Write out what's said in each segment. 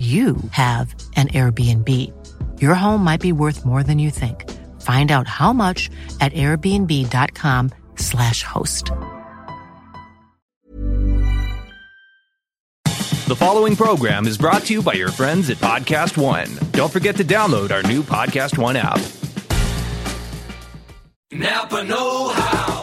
you have an Airbnb. Your home might be worth more than you think. Find out how much at airbnb.com/slash host. The following program is brought to you by your friends at Podcast One. Don't forget to download our new Podcast One app. Napa Know How.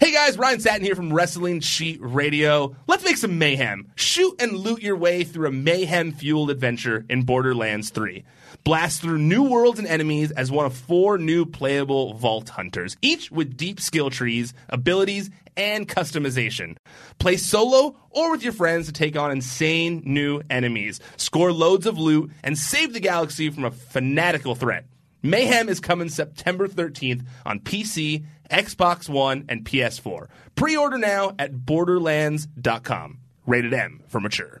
Hey guys, Ryan Satin here from Wrestling Sheet Radio. Let's make some mayhem. Shoot and loot your way through a mayhem fueled adventure in Borderlands 3. Blast through new worlds and enemies as one of four new playable Vault Hunters, each with deep skill trees, abilities, and customization. Play solo or with your friends to take on insane new enemies, score loads of loot, and save the galaxy from a fanatical threat. Mayhem is coming September 13th on PC, Xbox One, and PS4. Pre order now at Borderlands.com. Rated M for mature.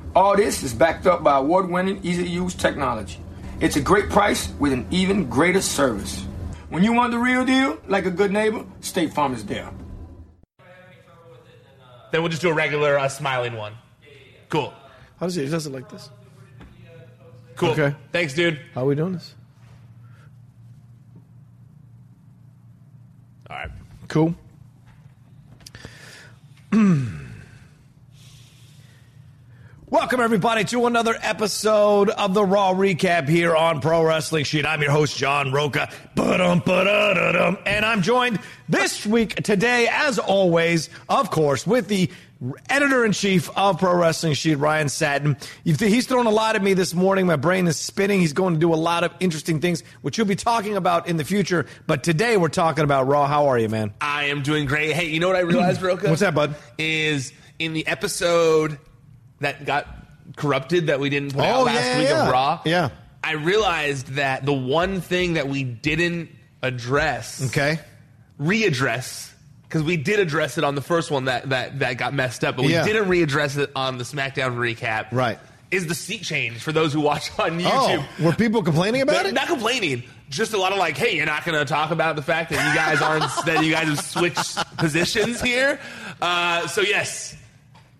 All this is backed up by award winning, easy to use technology. It's a great price with an even greater service. When you want the real deal, like a good neighbor, State Farm is there. Then we'll just do a regular uh, smiling one. Cool. How does it? It does it like this. Cool. Okay. Thanks, dude. How are we doing this? All right. Cool. Welcome, everybody, to another episode of the Raw Recap here on Pro Wrestling Sheet. I'm your host, John Roca. Ba-dum, ba-da-da-dum. And I'm joined this week, today, as always, of course, with the editor in chief of Pro Wrestling Sheet, Ryan Satin. He's thrown a lot at me this morning. My brain is spinning. He's going to do a lot of interesting things, which you'll be talking about in the future. But today, we're talking about Raw. How are you, man? I am doing great. Hey, you know what I realized, Roka? What's that, bud? Is in the episode that got corrupted that we didn't put Oh, out last yeah, week yeah. of Raw. Yeah. I realized that the one thing that we didn't address, Okay. readdress, because we did address it on the first one that that that got messed up, but we Yeah. didn't readdress it on the SmackDown recap. Right. Is the seat change for those who watch on YouTube? Oh, were people complaining about Not- it? Not complaining. Just a lot of like, hey, you're not going to talk about the fact that you guys aren't that you guys have switched positions here. Uh, so yes,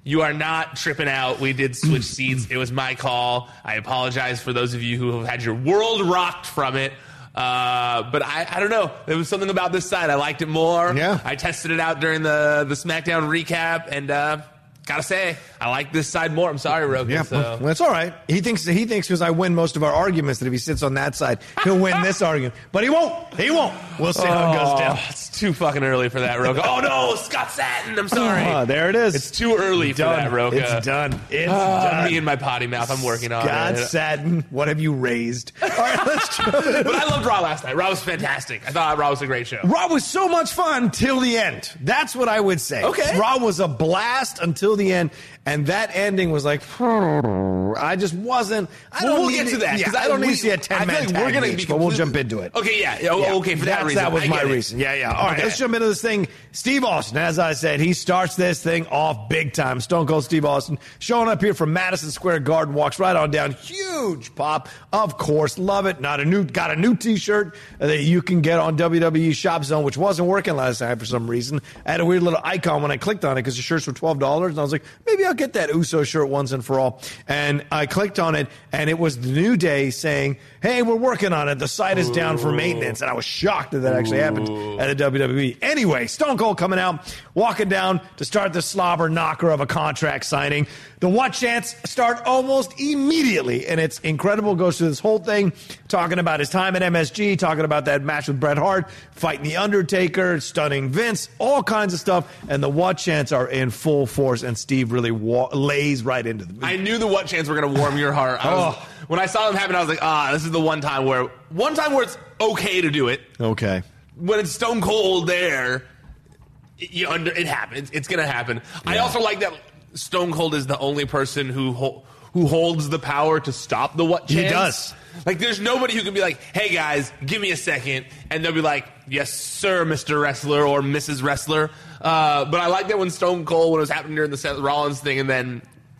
you are not tripping out. We did switch seats. It was my call. I apologize for those of you who have had your world rocked from it. Uh, but I, I don't know. There was something about this side. I liked it more. Yeah. I tested it out during the the SmackDown recap, and uh, gotta say, I like this side more. I'm sorry, Rogan. Yeah, So. well, that's all right. He thinks he thinks because I win most of our arguments that if he sits on that side, he'll win this argument. But he won't. He won't. We'll see how it goes down. Oh, It's too fucking early for that, Roka. Oh no, Scott Satin. I'm sorry. Ah, there it is. It's too early for done. that, Roka. It's done. It's Ah, done. Me and my potty mouth. I'm working on it. God it. Satin, what have you raised? All right, let's in. But I loved Raw last night. Raw was fantastic. I thought Raw was a great show. Raw was so much fun till the end. That's what I would say. Okay. Raw was a blast until the end, and that ending was like, I just wasn't. I Well, don't we'll get to that. Yeah, 'cause I don't we- need to see a ten man like we're gonna match, but we'll jump into it. Okay, yeah. Yeah, okay, for that that's- reason. That was I my it. reason. Yeah, yeah. All right, Okay. let's jump into this thing. Steve Austin, as I said, he starts this thing off big time. Stone Cold Steve Austin showing up here from Madison Square Garden, walks right on down. Huge pop, of course. Love it. Not a new, got a new T-shirt that you can get on WWE Shop Zone, which wasn't working last night for some reason. I had a weird little icon when I clicked on it because the shirts were twelve dollars, and I was like, maybe I'll get that Uso shirt once and for all. And I clicked on it, and it was the new day saying, "Hey, we're working on it. The site is down for maintenance." And I was shocked that that actually happened at a WWE. Anyway, Stone Cold coming out, walking down to start the slobber knocker of a contract signing. The what chants start almost immediately, and it's incredible. Goes through this whole thing, talking about his time at MSG, talking about that match with Bret Hart, fighting the Undertaker, stunning Vince, all kinds of stuff. And the what chants are in full force, and Steve really wa- lays right into them. I knew the what chants were going to warm your heart. I was, Oh. When I saw them happen, I was like, ah, this is the one time where one time where it's okay to do it. okay. when it's Stone Cold there, it, you under, it happens. It's going to happen. I also like that Stone Cold is the only person who who holds the power to stop the what He does. Like, there's nobody who can be like, "Hey guys, give me a second. and they'll be like, "Yes, sir, Mister Wrestler or Mrs. Wrestler." Uh, but I like that when Stone Cold when it was happening during the Seth Rollins thing, and then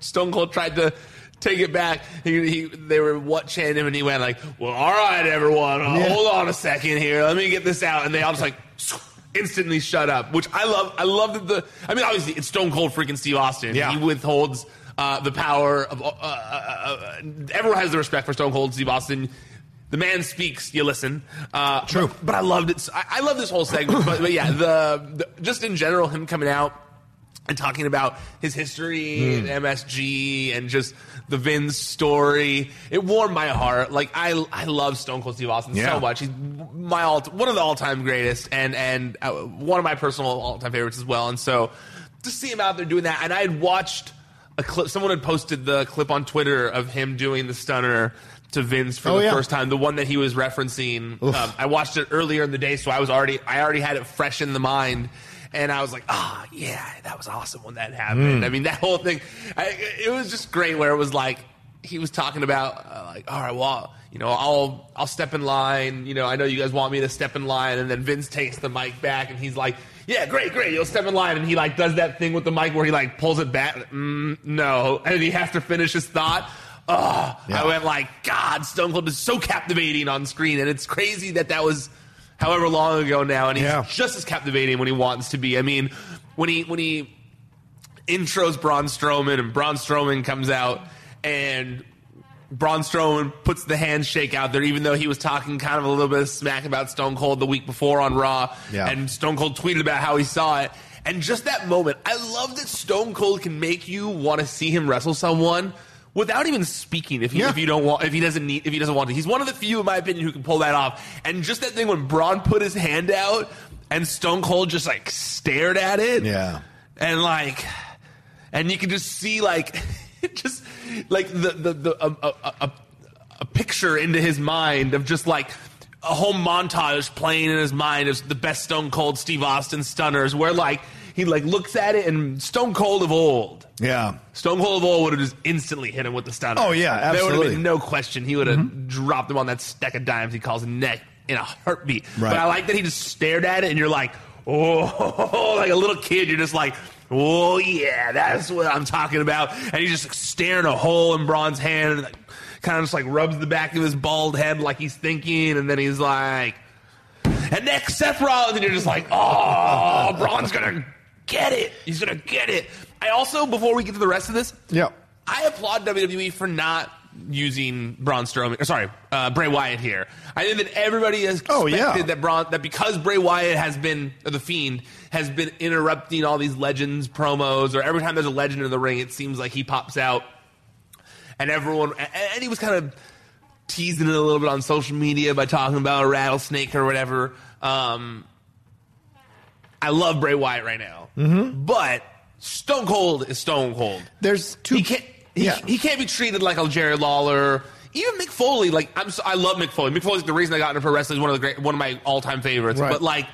Stone Cold tried to. Take it back. He, he, they were what chanting him, and he went like, "Well, all right, everyone, uh, Yeah. hold on a second here. Let me get this out." And they all just like instantly shut up, which I love. I love that the. I mean, obviously, it's Stone Cold freaking Steve Austin. Yeah. He withholds uh, the power of. Uh, uh, uh, everyone has the respect for Stone Cold Steve Austin. The man speaks, you listen. Uh, True. but, but I loved it. I, I love this whole segment. but, but yeah, the, the just in general, him coming out and talking about his history Hmm. at MSG and just the Vince story. It warmed my heart. Like I, I love Stone Cold Steve Austin Yeah. so much. He's my all, one of the all time greatest, and and uh, one of my personal all time favorites as well. And so to see him out there doing that, and I had watched a clip. Someone had posted the clip on Twitter of him doing the stunner. To Vince for Oh, the yeah. first time, the one that he was referencing. Um, I watched it earlier in the day, so I was already I already had it fresh in the mind, and I was like, ah, yeah, that was awesome when that happened. Hmm. I mean, that whole thing, I, it was just great. Where it was like he was talking about uh, like, all right, well, you know, I'll I'll step in line. You know, I know you guys want me to step in line, and then Vince takes the mic back, and he's like, yeah, great, great, you'll step in line, and he like does that thing with the mic where he like pulls it back. Mm, no, and he has to finish his thought. Oh, Yeah. I went like, God, Stone Cold is so captivating on screen, and it's crazy that that was however long ago now, and he's Yeah. just as captivating when he wants to be. I mean, when he when he intros Braun Strowman, and Braun Strowman comes out, and Braun Strowman puts the handshake out there, even though he was talking kind of a little bit of smack about Stone Cold the week before on Raw, Yeah. and Stone Cold tweeted about how he saw it. And just that moment, I love that Stone Cold can make you want to see him wrestle someone without even speaking. If he, Yeah. if you don't want, if he doesn't need, if he doesn't want to, he's one of the few, in my opinion, who can pull that off. And just that thing when Braun put his hand out and Stone Cold just like stared at it, Yeah. and like, and you can just see like, just like the the the a, a, a, a picture into his mind of just like a whole montage playing in his mind of the best Stone Cold Steve Austin stunners, where like he like looks at it and Stone Cold of old. Yeah. Stone Cold of old would have just instantly hit him with the stunner. Oh, yeah, There would absolutely. have been no question. He would have Mhm. dropped him on that stack of dimes he calls neck in a heartbeat. Right. But I like that he just stared at it and you're like, oh, like a little kid. You're just like, oh yeah, that's what I'm talking about. And he's just like, staring a hole in Braun's hand and like, kind of just like rubs the back of his bald head like he's thinking. And then he's like, and next Seth Rollins, and you're just like, oh, Braun's gonna get it. He's gonna get it. I also, before we get to the rest of this, Yeah. I applaud WWE for not using Braun Strowman. Or sorry, uh, Bray Wyatt here. I think that everybody has expected Oh, yeah. that Braun that because Bray Wyatt has been or the Fiend has been interrupting all these legends promos, or every time there's a legend in the ring, it seems like he pops out, and everyone and, and he was kind of teasing it a little bit on social media by talking about a rattlesnake or whatever. Um, I love Bray Wyatt right now, Mm-hmm. but Stone Cold is Stone Cold. There's two. He can't. He, Yeah. he can't be treated like a Jerry Lawler. Even Mick Foley, like I'm, so, I love Mick Foley. Mick Foley's the reason I got into pro wrestling. He's one of the great, one of my all time favorites. Right. But like,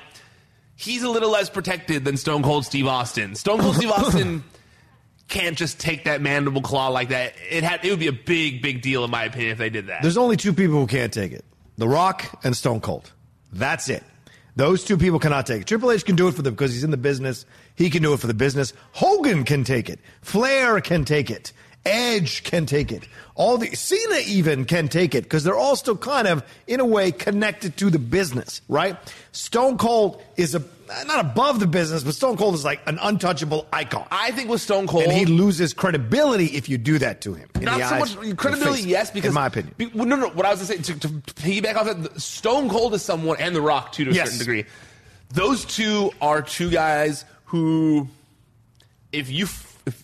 he's a little less protected than Stone Cold Steve Austin. Stone Cold Steve Austin can't just take that mandible claw like that. It had it would be a big, big deal in my opinion if they did that. There's only two people who can't take it The Rock and Stone Cold. That's it. Those two people cannot take it. Triple H can do it for them because he's in the business. He can do it for the business. Hogan can take it. Flair can take it. Edge can take it. All the Cena even can take it because they're all still kind of, in a way, connected to the business, right? Stone Cold is a not above the business, but Stone Cold is like an untouchable icon. I think with Stone Cold, and he loses credibility if you do that to him. in Not so eyes much credibility, yes, because in my opinion, be- no, no. What I was going to say to, to piggyback off that, Stone Cold is someone, and The Rock too, to a Yes. certain degree. Those two are two guys who, if you, if,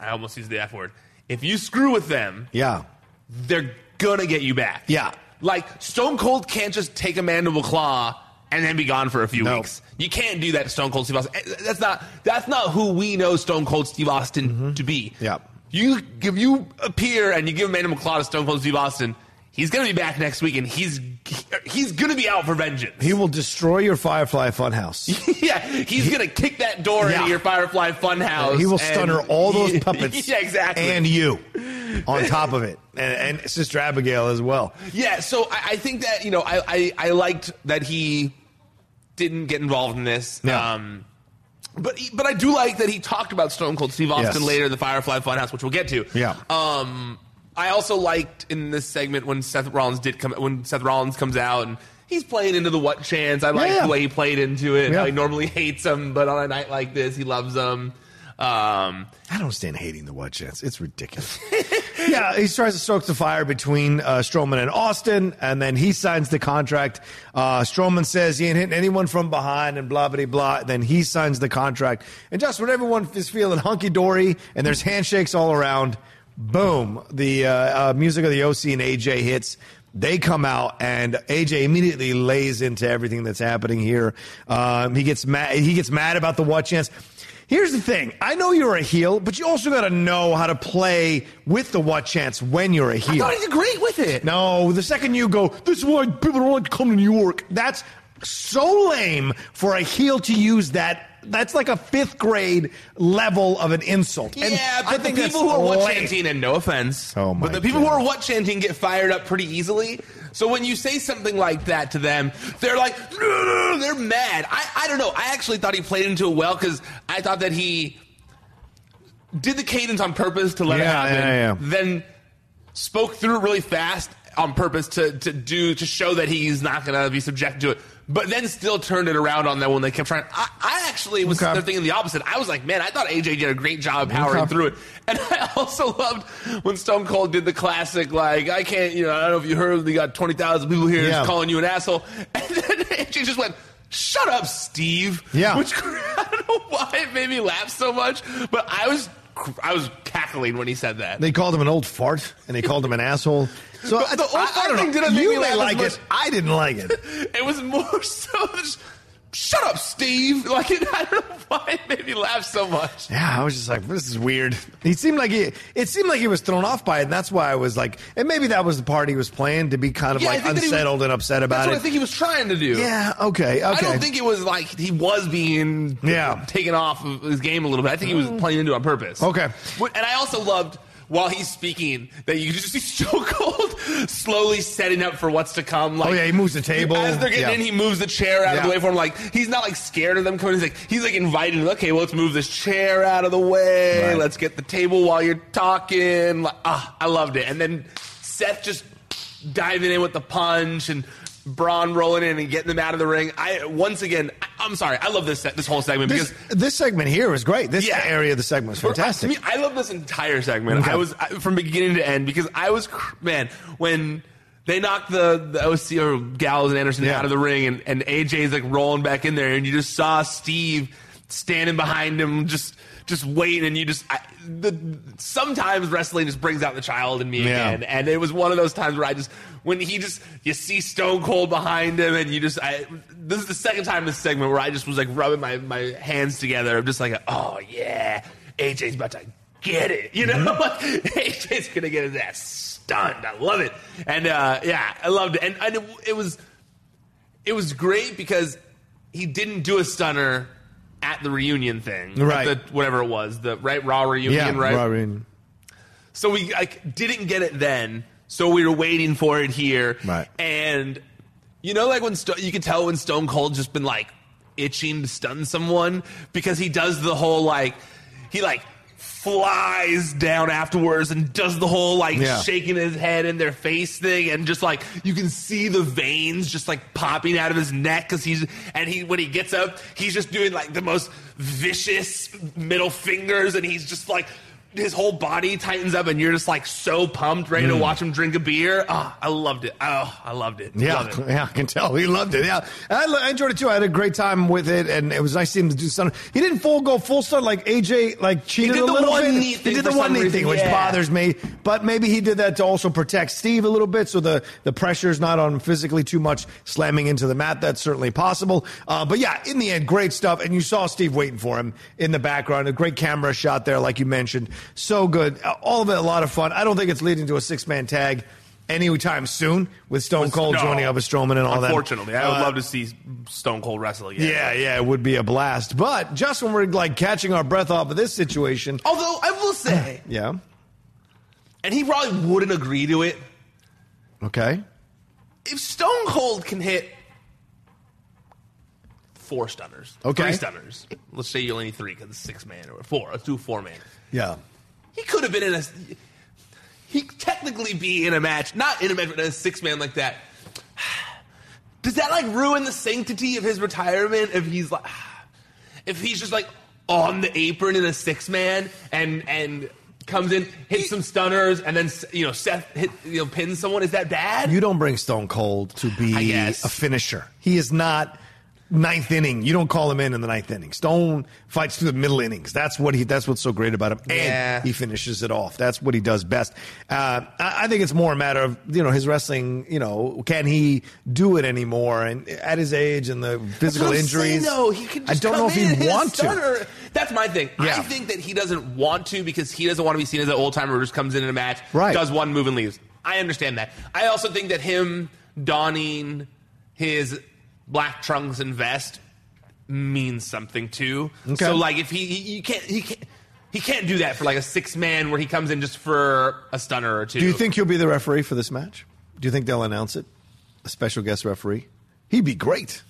I almost used the F word. If you screw with them, yeah, they're gonna get you back. Yeah. Like Stone Cold can't just take a mandible claw and then be gone for a few No. weeks. You can't do that to Stone Cold Steve Austin. Eh, That's not that's not who we know Stone Cold Steve Austin to be. Mm-hmm. Yeah. You if you appear and you give a mandible claw to Stone Cold Steve Austin, he's gonna be back next week and he's he's gonna be out for vengeance. he will destroy your Firefly Funhouse. yeah, he's gonna kick that door Yeah. into your Firefly Funhouse. he will stunner all those puppets. yeah, exactly. And you on top of it, and, and Sister Abigail as well. Yeah, so I, I think that you know I, I I liked that he didn't get involved in this. Yeah. Um, but he, but I do like that he talked about Stone Cold Steve Austin Yes. later in the Firefly Funhouse, which we'll get to. Yeah. Um, I also liked in this segment when Seth Rollins did come when Seth Rollins comes out and he's playing into the what chants. I like Yeah. the way he played into it. Yeah. How he normally hates him, but on a night like this, he loves them. Um, I don't stand hating the what chants. It's ridiculous. yeah, he tries to stoke the fire between uh, Strowman and Austin, and then he signs the contract. Uh, Strowman says he ain't hitting anyone from behind, and blah blah blah. Then he signs the contract, and just when everyone is feeling hunky dory and there's handshakes all around, boom, the uh, uh, music of the OC and AJ hits. They come out and AJ immediately lays into everything that's happening here. Um, he gets mad. He gets mad about the what chants. Here's the thing. I know you're a heel, but you also got to know how to play with the what chants when you're a heel. thought he did great with it. No, the second you go, this is why people don't like to come to New York. That's so lame for a heel to use that. That's like a fifth grade level of an insult. And Yeah, I but the think people who are what lame. chanting, and no offense, Oh, my but the people who are what chanting get fired up pretty easily. So when you say something like that to them, they're like, they're mad. I, I don't know. I actually thought he played into it well because I thought that he did the cadence on purpose to let it Yeah, happen. yeah, yeah. Then spoke through it really fast on purpose to, to do to show that he's not going to be subjected to it. But then still turned it around on them when they kept trying. I, I actually was Okay. thinking the opposite. I was like, man, I thought AJ did a great job powering Okay. through it. And I also loved when Stone Cold did the classic, like, I can't, you know, I don't know if you heard, they got 20,000 people here Yeah. just calling you an asshole. And then AJ just went, shut up, Steve. Yeah. Which, I don't know why it made me laugh so much, but I was I was cackling when he said that. They called him an old fart, and they called him an asshole. So But I, the old I- I fart don't thing didn't make you me laugh like it. I didn't like it. It was more so just shut up, Steve. Like I don't know why it made me laugh so much. Yeah, I was just like, this is weird. He seemed like he, it seemed like he was thrown off by it, and that's why I was like, and maybe that was the part he was playing to be kind of Yeah, like he was- unsettled and upset about That's what it. I think he was trying to do. yeah, okay, okay. I don't think it was like he was being Yeah. taken off of his game a little bit. I think he was mm. playing into it on purpose. Okay. And I also loved while he's speaking that you just see Stone Cold slowly setting up for what's to come. Like Oh, yeah, he moves the table. as they're getting Yeah. in. He moves the chair out of the way for him. Like he's not like scared of them coming. He's like he's like inviting. Okay, well let's move this chair out of the way. Right. Let's get the table while you're talking. Like, ah, I loved it. And then Seth just diving in with the punch and. Braun rolling in and getting them out of the ring. I once again, I, I'm sorry. I love this this whole segment this, because this segment here was great. This Yeah. area of the segment was fantastic. To me, I love this entire segment. Okay. I was I, from beginning to end because I was man when they knocked the the OC or Gallows and Anderson Yeah. out of the ring and and AJ's like rolling back in there and you just saw Steve standing behind him just just waiting and you just I, the sometimes wrestling just brings out the child in me Yeah. again. And it was one of those times where I just when he just you see Stone Cold behind him and you just I this is the second time in this segment where I just was like rubbing my my hands together. I'm just like oh yeah AJ's about to get it. You know Mm-hmm. AJ's gonna get his ass stunned. I love it. And uh, yeah I loved it. And, and it, it was it was great because he didn't do a stunner at the reunion thing, Right. The, whatever it was, the right Raw reunion, yeah, right? Robin. So we like didn't get it then, so we were waiting for it here, Right. And you know, like when Sto- you could tell when Stone Cold just been like itching to stun someone because he does the whole like he like flies down afterwards and does the whole like Yeah. shaking his head in their face thing and just like you can see the veins just like popping out of his neck because he's and he when he gets up he's just doing like the most vicious middle fingers and he's just like his whole body tightens up and you're just like so pumped ready to watch him drink a beer oh i loved it oh i loved it Yeah, Love it. yeah, I can tell he loved it. Yeah, I, I enjoyed it too. I had a great time with it, and it was nice to see him to do something. He didn't full go full stun like AJ like cheated did a the little one bit. he did the one neat thing, which yeah. bothers me. But maybe he did that to also protect Steve a little bit, so the the pressure's not on him physically too much, slamming into the mat. That's certainly possible. Uh, but yeah, in the end, great stuff. And you saw Steve waiting for him in the background. A great camera shot there, like you mentioned. So good. Uh, All of it, a lot of fun. I don't think it's leading to a six man tag. Anytime soon, with Stone Cold No. joining up with Strowman and all that. unfortunately i would Uh, love to see stone cold wrestle again yeah, yeah, it would be a blast. But just when we're like catching our breath off of this situation, although i will say yeah, and he probably wouldn't agree to it okay, if Stone Cold can hit four stunners, Okay. three stunners. Let's say you only need three because it's six man or four. Let's do four man. yeah, He could have been in a. He technically be in a match, not in a match, but in a six man like that. Does that like ruin the sanctity of his retirement? If he's like, if he's just like on the apron in a six man and and comes in, hits some stunners, and then you know Seth hit you know pins someone, is that bad? you don't bring Stone Cold to be a finisher. He is not ninth inning. You don't call him in in the ninth inning. Stone fights through the middle innings. That's what he. That's what's so great about him. And Yeah. he finishes it off. That's what he does best. Uh, I, I think it's more a matter of you know his wrestling. You know, can he do it anymore? And at his age and the physical That's what I'm injuries, though. He could I don't know if in and he'd hit a want to. That's my thing. Yeah. I think that he doesn't want to because he doesn't want to be seen as an old timer who just comes in in a match, Right. does one move and leaves. I understand that. I also think that him donning his black trunks and vest means something too. Okay. So like if he, he you can't he can't he can't do that for like a six man where he comes in just for a stunner or two. Do you think he'll be the referee for this match? Do you think they'll announce it? A special guest referee? He'd be great.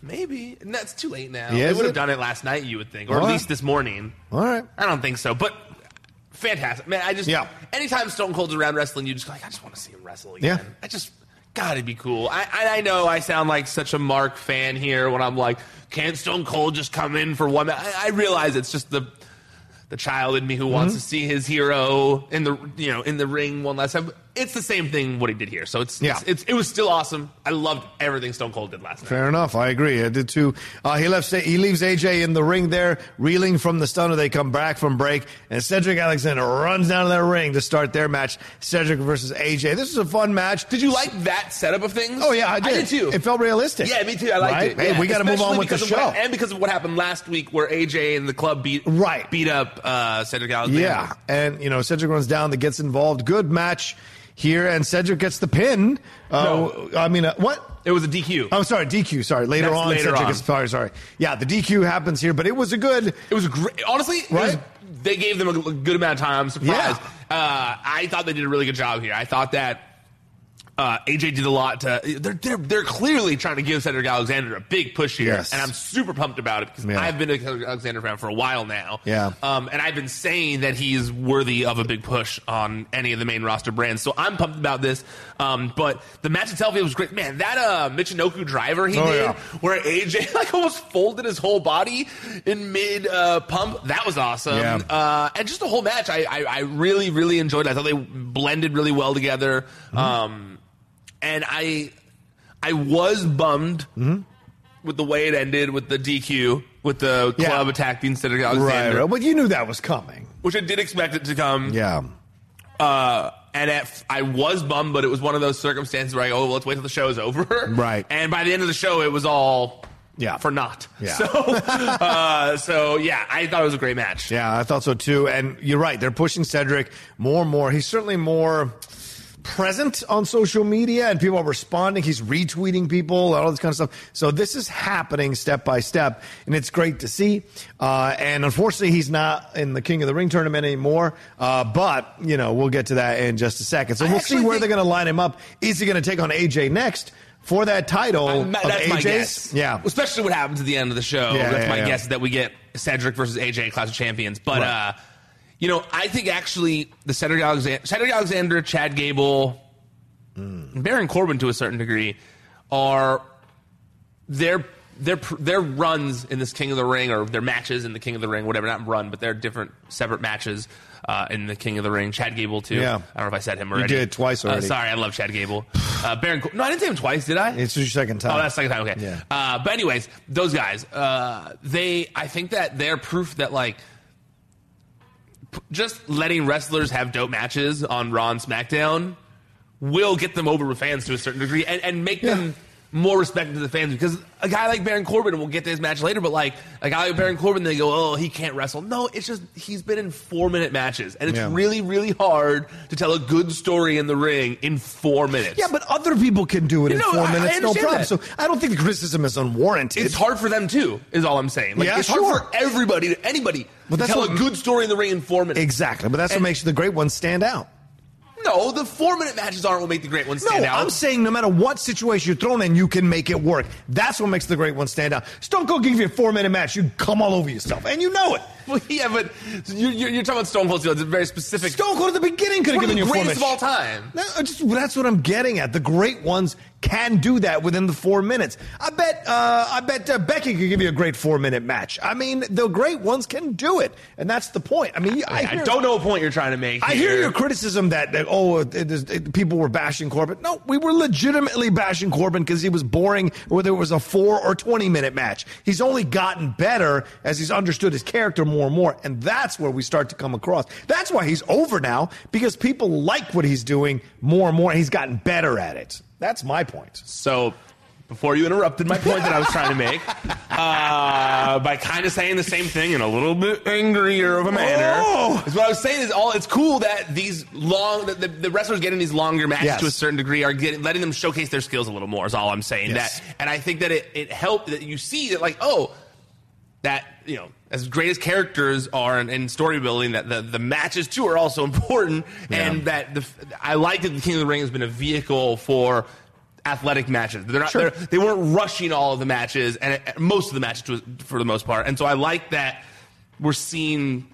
maybe? And that's too late now. Yeah, they would have done it last night, you would think, or All at right. least this morning. All right. I don't think so, but fantastic, man. I just Yeah. Anytime Stone Cold's around wrestling, you just go like, I just want to see him wrestle again. Yeah. I just God, it'd be cool. I, I know I sound like such a Mark fan here when I'm like, can't Stone Cold just come in for one? ma-" I, I realize it's just the the child in me who Mm-hmm. wants to see his hero in the you know in the ring one last time. It's the same thing what he did here. So it's, Yeah. it's, it's it was still awesome. I loved everything Stone Cold did last night. Fair enough. I agree. I did too. Uh, he left. He leaves AJ in the ring there, reeling from the stunner. They come back from break, and Cedric Alexander runs down to that ring to start their match. Cedric versus AJ. This is a fun match. Did you like that setup of things? Oh yeah, I did. too. It felt realistic. Yeah, me too. I liked Right? it. Hey, Yeah. we got to move on with the show. what- and because of what happened last week, where AJ and the club beat Right. beat up uh, Cedric Alexander. Yeah, and you know Cedric runs down, that gets involved. Good match here, and Cedric gets the pin. Uh, No. I mean, uh, what? It was a DQ. I'm sorry, DQ. Sorry, later That's on, later Cedric on. gets sorry, sorry. Yeah, the DQ happens here, but it was a good. It was a great. Honestly, it was- Right? they gave them a good amount of time. I'm surprised. Uh, I thought they did a really good job here. I thought that uh, AJ did a lot to. They're, they're they're clearly trying to give Cedric Alexander a big push here, Yes. and I'm super pumped about it because Yeah. I've been a Cedric Alexander fan for a while now. Yeah. um, and I've been saying that he's worthy of a big push on any of the main roster brands. So I'm pumped about this. Um, but the match itself, it was great. Man, that uh, Michinoku driver he Oh, did, yeah. where AJ like almost folded his whole body in mid uh, pump, that was awesome. Yeah. Uh, and just the whole match, I, I, I really, really enjoyed it. I thought they blended really well together. Mm-hmm. Um, and I, I was bummed Mm-hmm. with the way it ended with the DQ, with the Yeah. club attacking Cedric Right, Alexander, right, but you knew that was coming. which I did expect it to come. Yeah. Uh, and at, I was bummed, but it was one of those circumstances where I go, oh, well, let's wait till the show is over. Right. And by the end of the show, it was all Yeah. for naught. Yeah. So, uh, so yeah, I thought it was a great match. Yeah, I thought so too. And you're right; they're pushing Cedric more and more. He's certainly more present on social media, and people are responding. He's retweeting people, all this kind of stuff. So this is happening step by step, and it's great to see. Uh, and unfortunately, he's not in the King of the Ring tournament anymore. Uh, but you know, we'll get to that in just a second. So I we'll see where think- they're going to line him up. Is he going to take on AJ next? For that title of that's my AJ's, guess. yeah, Especially what happens at the end of the show. Yeah, that's yeah, my yeah. guess that we get Cedric versus AJ Clash of Champions. But, Right. uh, you know, I think actually the Cedric Alexander, Cedric Alexander Chad Gable, and Baron Corbin to a certain degree are their their their runs in this King of the Ring or their matches in the King of the Ring, whatever, not run, but they're different separate matches uh, in the King of the Ring. Chad Gable too. Yeah. I don't know if I said him already. did twice Uh, already. sorry, I love Chad Gable. Uh, Baron. Cor- no, I didn't say him twice, did I? it's your second time. Oh, that's second time. Okay. Yeah. Uh, but anyways, those guys, uh, they, I think that they're proof that like, just letting wrestlers have dope matches on Raw and SmackDown will get them over with fans to a certain degree and, and make them more respected to the fans because a guy like Baron Corbin, we'll get to his match later, but like a guy like Baron Corbin, they go, oh, he can't wrestle. No, it's just he's been in four minute matches, and it's Yeah. really, really hard to tell a good story in the ring in four minutes. Yeah, but other people can do it in No, four I- I minutes, no problem. that. So I don't think the criticism is unwarranted. It's hard for them too, is all I'm saying. Like, Yeah, it's sure. hard for everybody, anybody, But to that's tell what- a good story in the ring in four minutes. exactly, but that's what makes the great ones stand out. No, the four minute matches aren't what make the great ones No, stand out. I'm saying no matter what situation you're thrown in, you can make it work. That's what makes the great ones stand out. Stone Cold give you a four minute match, you come all over yourself, and you know it. Well, yeah, but you're, you're, you're talking about Stone Cold Steel. It's a very specific. Stone Cold at the beginning could have one of given the you a four greatest of all time. No, I just, that's what I'm getting at. The great ones can do that within the four minutes. I bet. Uh, I bet uh, Becky could give you a great four minute match. I mean, the great ones can do it, and that's the point. I mean, I, I, hear- don't know what point you're trying to make. I hear here. your criticism that, that oh, it is, it, people were bashing Corbin. No, we were legitimately bashing Corbin because he was boring, whether it was a four or twenty minute match. He's only gotten better as he's understood his character more and more, and that's where we start to come across. That's why he's over now because people like what he's doing more and more. He's gotten better at it. That's my point. So, before you interrupted my point that I was trying to make, uh, by kind of saying the same thing in a little bit angrier of a manner, Oh! is what I was saying is all. It's cool that these long, the, the wrestlers getting these longer matches Yes. to a certain degree are getting letting them showcase their skills a little more. Is all I'm saying. Yes. That, and I think that it it helped that you see that like oh that you know as great as characters are in, in story building that the, the matches too are also important. And that the I like that the King of the Ring has been a vehicle for athletic matches. They're not Sure. they're, they weren't rushing all of the matches and uh, most of the matches to, for the most part. And so I like that we're seeing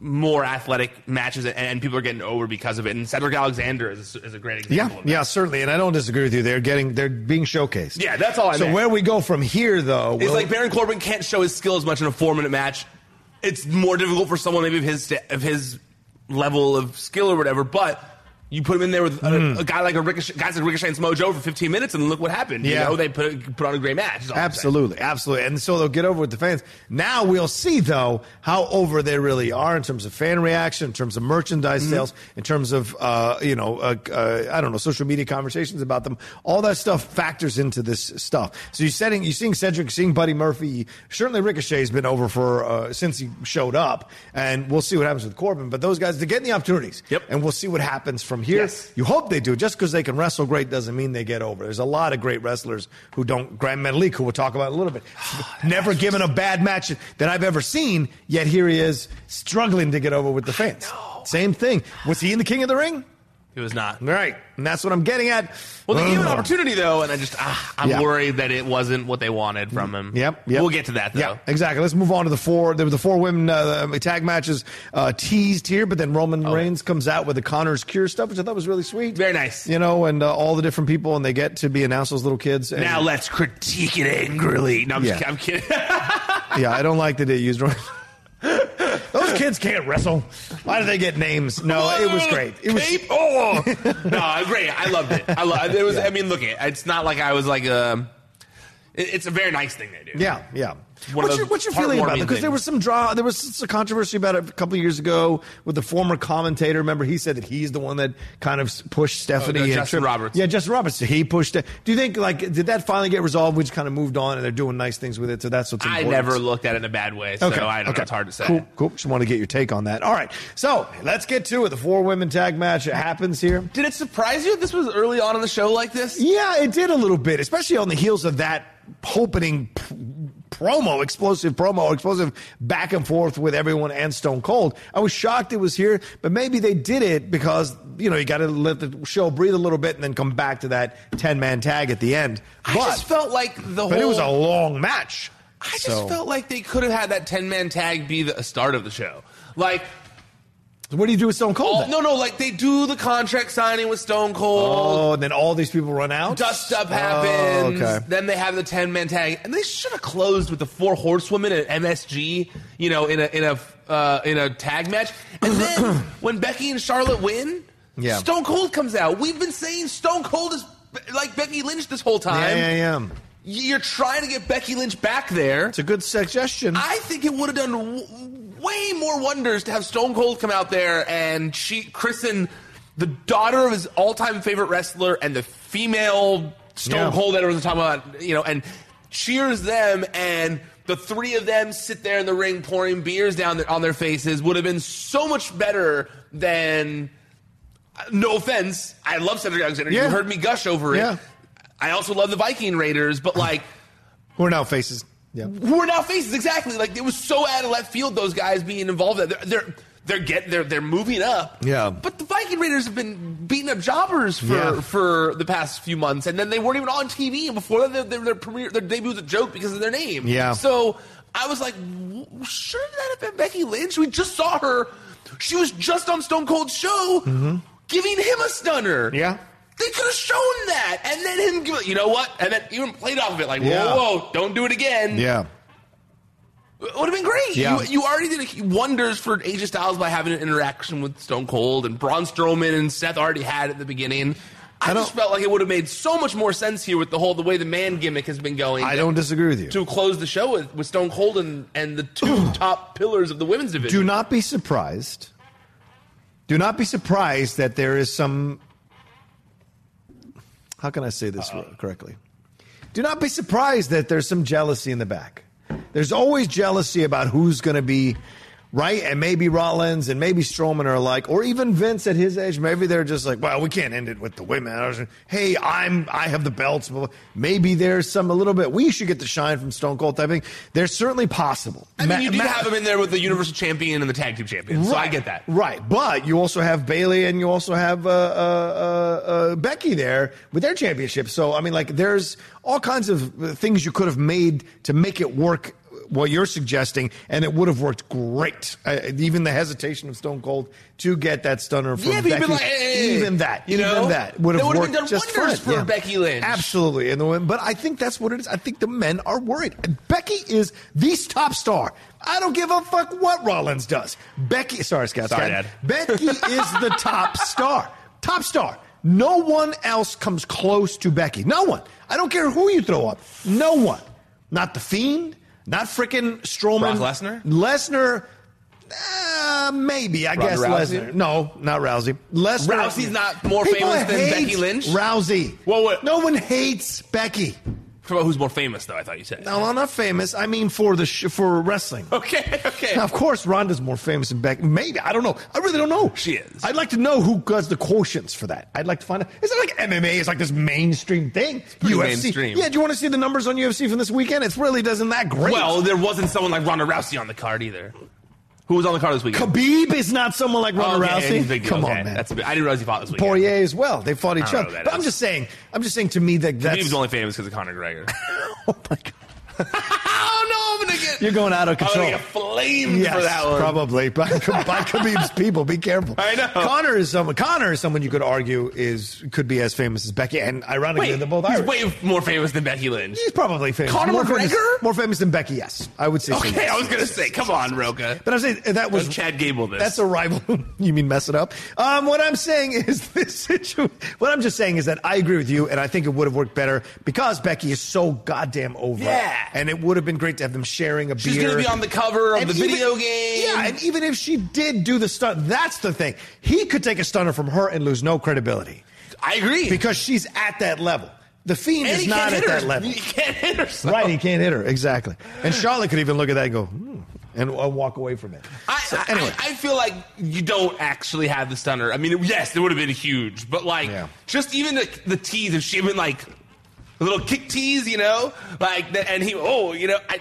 more athletic matches and, and people are getting over because of it and Cedric Alexander is, is a great Yeah, example of that. yeah, certainly, and I don't disagree with you. They're getting, they're being showcased. Yeah, that's all I So meant. where we go from here, though, It's like Baron Corbin can't show his skill as much in a four minute match. It's more difficult for someone maybe of his of his level of skill or whatever. But You put him in there with a, a guy like a Ricochet, guys like Ricochet and Samoa Joe for 15 minutes, and look what happened. Yeah. You know, they put put on a great match. is all I'm saying. Absolutely, absolutely. And so they'll get over with the fans. Now we'll see, though, how over they really are in terms of fan reaction, in terms of merchandise Mm-hmm. sales, in terms of, uh, you know, uh, uh, I don't know, social media conversations about them. All that stuff factors into this stuff. So you're setting, you're seeing Cedric, seeing Buddy Murphy. Certainly Ricochet's been over for, uh, since he showed up. And we'll see what happens with Corbin. But those guys, they're getting the opportunities. Yep. And we'll see what happens from here. Yes. You hope they do. Just because they can wrestle great doesn't mean they get over. There's a lot of great wrestlers who don't. Grand Metalik, who we'll talk about a little bit, never given a bad match that I've ever seen. Yet here he is struggling to get over with the fans. Same thing. Was he in the King of the Ring? He was not. Right, and that's what I'm getting at. Well, they gave him an opportunity though, and I just ah, I'm Yeah. worried that it wasn't what they wanted from him. Yep, yep. We'll get to that though. Yeah, exactly. Let's move on to the four. There were the four women uh, tag matches uh, teased here, but then Roman Reigns comes out with the Connor's Cure stuff, which I thought was really sweet. Very nice. You know, and uh, all the different people, and they get to be announced as little kids. And, Now let's critique it angrily. No, I'm, Yeah. just, I'm kidding. yeah, I don't like that they used. Those kids can't wrestle. Why do they get names? No, it was great. It was. Cape? Oh, no, great. I loved it. I love. It was. I mean, look, it. It's not like I was like um it- It's a very nice thing they do. Yeah, yeah. One What's your, what's your feeling about it? Because there was some draw, there was some controversy about it a couple of years ago with the former commentator. Remember, he said that he's the one that kind of pushed Stephanie. Oh, no, and Justin Tripp- Roberts. Yeah, Justin Roberts. He pushed it. Do you think like did that finally get resolved? We just kind of moved on, and they're doing nice things with it. So that's what's Important. I important. never looked at it in a bad way, so I don't know. It's hard to say. Cool, cool. Just want to get your take on that. All right, so let's get to it. The four women tag match it happens here. Did it surprise you? This was early on in the show like this. Yeah, it did a little bit, especially on the heels of that opening p- promo, explosive promo, explosive back and forth with everyone and Stone Cold. I was shocked it was here, but maybe they did it because, you know, you got to let the show breathe a little bit and then come back to that 10 man tag at the end. I just felt like the whole. but it was a long match. I just So- felt like they could have had that ten man tag be the start of the show. Like, What do you do with Stone Cold? all, no, no, like they do the contract signing with Stone Cold. Oh, and then all these people run out? Dust up Oh, happens. okay. Then they have the ten man tag, and they should have closed with the four horsewomen at MSG. You know, in a in a uh, in a tag match. And then when Becky and Charlotte win, Yeah. Stone Cold comes out. We've been saying Stone Cold is like Becky Lynch this whole time. Yeah, yeah, yeah. You're trying to get Becky Lynch back there. It's a good suggestion. I think it would have done way more wonders to have Stone Cold come out there and she christen the daughter of his all-time favorite wrestler and the female Stone Yeah. Cold that everyone's talking about, you know, and cheers them and the three of them sit there in the ring pouring beers down their, on their faces would have been so much better than uh, no offense i love cedric alexander Yeah. you heard me gush over it Yeah. i also love the viking raiders but like We're now faces. Yeah. who are now faces exactly like it was so out of left field those guys being involved they're they're they're getting they're they're moving up Yeah. but the Viking Raiders have been beating up jobbers for Yeah. for the past few months and then they weren't even on TV and before that their, their, their premiere their debut was a joke because of their name Yeah. so I was like w- shouldn't that have been Becky Lynch we just saw her she was just on Stone Cold's show mm-hmm. giving him a stunner Yeah. They could have shown that, and then him give it. You know what? And then even played off of it like, Yeah. whoa, whoa, don't do it again. Yeah. It would have been great. Yeah. You, you already did wonders for AJ Styles by having an interaction with Stone Cold, and Braun Strowman and Seth already had at the beginning. I, I just felt like it would have made so much more sense here with the whole the way the man gimmick has been going. I don't disagree with you. to close the show with, with Stone Cold and, and the two top pillars of the women's division. Do not be surprised. Do not be surprised that there is some. How can I say this correctly? Do not be surprised that there's some jealousy in the back. There's always jealousy about who's going to be right, and maybe Rollins and maybe Strowman are like, or even Vince at his age. Maybe they're just like, well, we can't end it with the women. Hey, I'm I have the belts. Maybe there's some a little bit. We should get the shine from Stone Cold type thing. There's certainly possible. I mean, Ma- you did Ma- have him in there with the Universal Champion and the Tag Team Champion, so I get that. Right, but you also have Bayley and you also have uh, uh, uh, uh, Becky there with their championship. So I mean, like, there's all kinds of things you could have made to make it work. What you're suggesting, and it would have worked great. Uh, even the hesitation of Stone Cold to get that stunner from Yeah, but Becky, like, hey, even that, you even know? that would have That worked been done just wonders fine. for Becky Lynch. Absolutely, and the women, but I think that's what it is. I think the men are worried. Becky is the top star. I don't give a fuck what Rollins does. Becky, sorry, Scott. Sorry, Scott. Dad. Becky is the top star. top star. No one else comes close to Becky. No one. I don't care who you throw up. No one. Not the Fiend. Not freaking Strowman. Brock Lesnar? Lesnar. Uh, maybe I Ronda guess Rousey? Lesnar. No, not Rousey. Lesnar. Rousey's not more People famous than hate Becky Lynch? Rousey. Well, what- No one hates Becky. About who's more famous, though? I thought you said. No, I'm not famous. I mean for the sh- for wrestling. Okay, okay. Now, of course, Ronda's more famous than Becky. Maybe I don't know. I really don't know. She is. I'd like to know who does the quotients for that. I'd like to find out. Is it like MMA? Is like this mainstream thing? UFC. mainstream. Yeah. Do you want to see the numbers on UFC from this weekend? It really doesn't that great. Well, there wasn't someone like Ronda Rousey on the card either. Who was on the card this weekend? Khabib is not someone like Ronda Oh, okay, Rousey. he's a big. Come Okay, on, man. That's a big, I didn't realize he fought this weekend. Poirier as well. They fought each I don't know other. But I'm just saying. I'm just saying. To me, that that's Khabib's only famous because of Conor McGregor. oh my god. Oh no, I'm gonna get. You're going out of I'm control. gonna get flamed Yes, for that one. probably by, by Khabib's people. Be careful. I know. Conor is someone. Conor is someone you could argue is could be as famous as Becky, and ironically, Wait, they're both he's way more famous than Becky Lynch. He's probably famous. Conor more famous, McGregor? more famous than Becky. Yes, I would say. so, Okay, yes. I was gonna say, come on, Roka. But I'm saying that was Let Chad Gable this. That's a rival. you mean mess it up? Um, what I'm saying is this situation. What I'm just saying is that I agree with you, and I think it would have worked better because Becky is so goddamn over. Yeah. And it would have been great to have them sharing a She's beer. gonna be on the cover of And the even- video game. Yeah, and even if she did do the stunt, that's the thing. He could take a stunner from her and lose no credibility I agree. because she's at that level. The Fiend and is not at that her. level. He can't hit her. so- Right, he can't hit her exactly. And Charlotte could even look at that and go, hmm, and uh, walk away from it. I, So, anyway. I, I feel like you don't actually have the stunner. I mean, yes, it would have been huge, but like, Yeah. just even the, the tease, if she had been like a little kick tease, you know, like, that, and he, oh, you know, I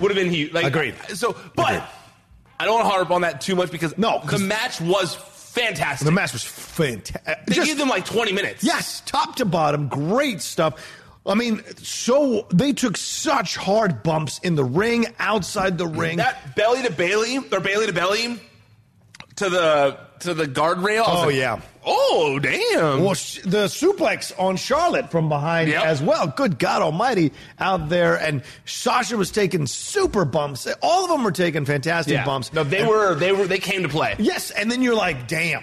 would have been huge. Like, Agreed. So, but Agreed. I don't want to harp on that too much because No, the match was fantastic. The match was fantastic. Uh, they gave them like 20 minutes. Yes, top to bottom, great stuff. I mean, so they took such hard bumps in the ring, outside the ring. That belly to Bayley or Bayley to belly to the to the guardrail. Oh, like, yeah. Oh damn. well, sh- the suplex on Charlotte from behind Yep. as well. Good God Almighty out there, and Sasha was taking super bumps. All of them were taking fantastic yeah. bumps. No, they And- were they were they came to play. Yes, and then you're like, damn.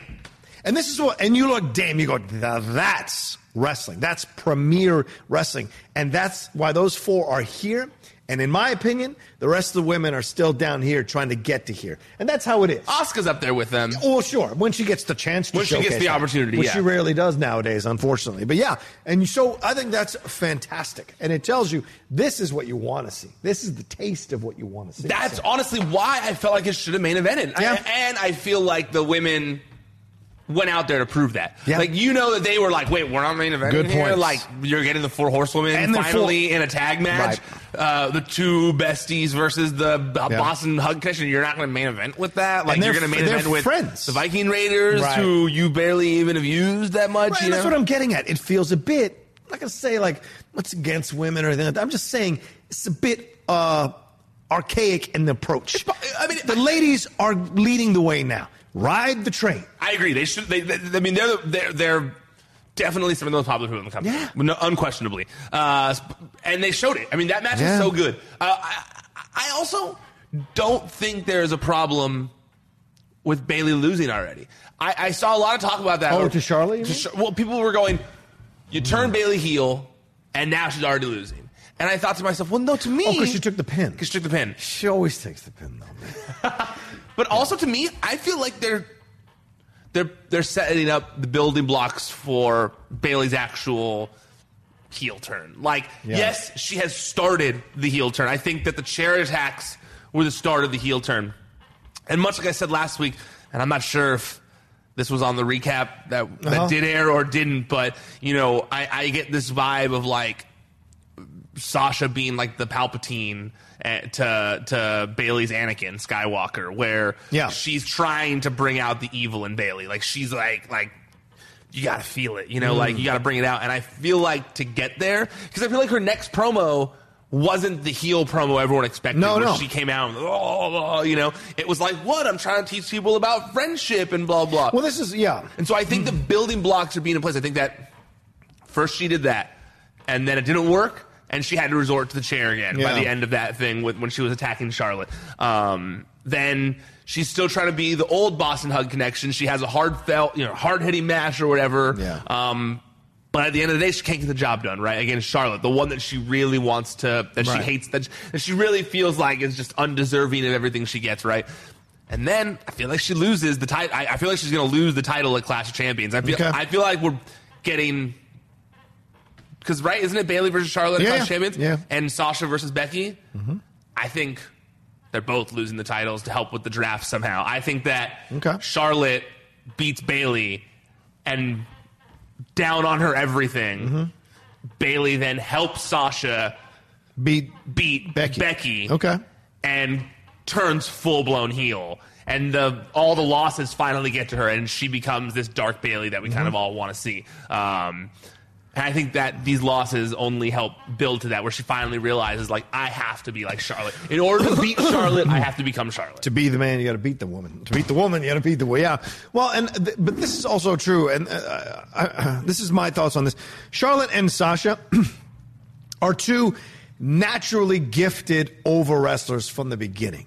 And this is what, and you look, damn, you go, that's wrestling. That's premier wrestling. And that's why those four are here. And in my opinion, the rest of the women are still down here trying to get to here. And that's how it is. Asuka's up there with them. Well, sure. When she gets the chance to When she gets showcase the that, opportunity, which yeah. she rarely does nowadays, unfortunately. But yeah, and so I think that's fantastic, and it tells you this is what you want to see. This is the taste of what you want to see. That's So- honestly why I felt like it should have main evented. Yeah. I- and I feel like the women went out there to prove that. Yeah. Like you know that they were like, wait, we're not main eventing Good point. Like you're getting the four horsewomen And finally full- in a tag match. Uh, the two besties versus the uh, Yeah. Boss 'n' Hug Connection. You're not going to main event with that. Like you're going to main event with friends. the Viking Raiders, Right. who you barely even have used that much. Right, you know? that's what I'm getting at. It feels a bit. I'm not gonna say like what's against women or anything. Like that. I'm just saying it's a bit uh, archaic in the approach. I mean, the ladies are leading the way now. Ride the train. I agree. They should. They, they, I mean, they're they're they're definitely some of the most popular people in the company. Yeah. no, unquestionably. Uh, and they showed it. I mean, that match Yeah. is so good. Uh, I, I also don't think there's a problem with Bayley losing already. I, I saw a lot of talk about that. Oh, Or- to Charlotte, to well, people were going, "You turn Bayley heel, and now she's already losing." And I thought to myself, "Well, no, to me, Oh, because she took the pin. because she took the pin." She always takes the pin though. Man. But also to me, I feel like they're they're they're setting up the building blocks for Bayley's actual heel turn. Like, Yeah. yes, she has started the heel turn. I think that the chair attacks were the start of the heel turn. And much like I said last week, and I'm not sure if this was on the recap that that Uh-huh. did air or didn't, but you know, I, I get this vibe of like Sasha being like the Palpatine uh, to to Bayley's Anakin Skywalker, where Yeah. she's trying to bring out the evil in Bayley. Like she's like like you got to feel it, you know, like you got to bring it out. And I feel like to get there, because I feel like her next promo wasn't the heel promo everyone expected. No, no. She came out, and, oh, you know, it was like, what? I'm trying to teach people about friendship and blah blah. Well, this is yeah. And so I think the building blocks are being in place. I think that first she did that, and then it didn't work, and she had to resort to the chair again by the end of that thing with, when she was attacking Charlotte. Um, then She's still trying to be the old Boss 'n' Hug connection. She has a hard felt, you know, hard hitting match or whatever. Yeah. Um, but at the end of the day, she can't get the job done, right? Against Charlotte, the one that she really wants to, that Right. she hates, that, that she really feels like is just undeserving of everything she gets, right? And then I feel like she loses the title. I, I feel like she's going to lose the title at Clash of Champions. I feel, Okay. I feel like we're getting because right, isn't it Bayley versus Charlotte Yeah, Champions? yeah. And Sasha versus Becky. I think they're both losing the titles to help with the draft somehow. I think that Okay. Charlotte beats Bayley and down on her everything. Mm-hmm. Bayley then helps Sasha Beat beat Becky. Becky Okay. and turns full blown heel. And the all the losses finally get to her, and she becomes this Dark Bayley that we kind Mm-hmm. of all want to see. Um, and I think that these losses only help build to that, where she finally realizes, like, I have to be like Charlotte. In order to beat Charlotte, I have to become Charlotte. to be the man, you got to beat the woman. To beat the woman, you got to beat the woman. Yeah. Well, and th- but this is also true, and uh, I, I, this is my thoughts on this. Charlotte and Sasha are two naturally gifted over wrestlers from the beginning.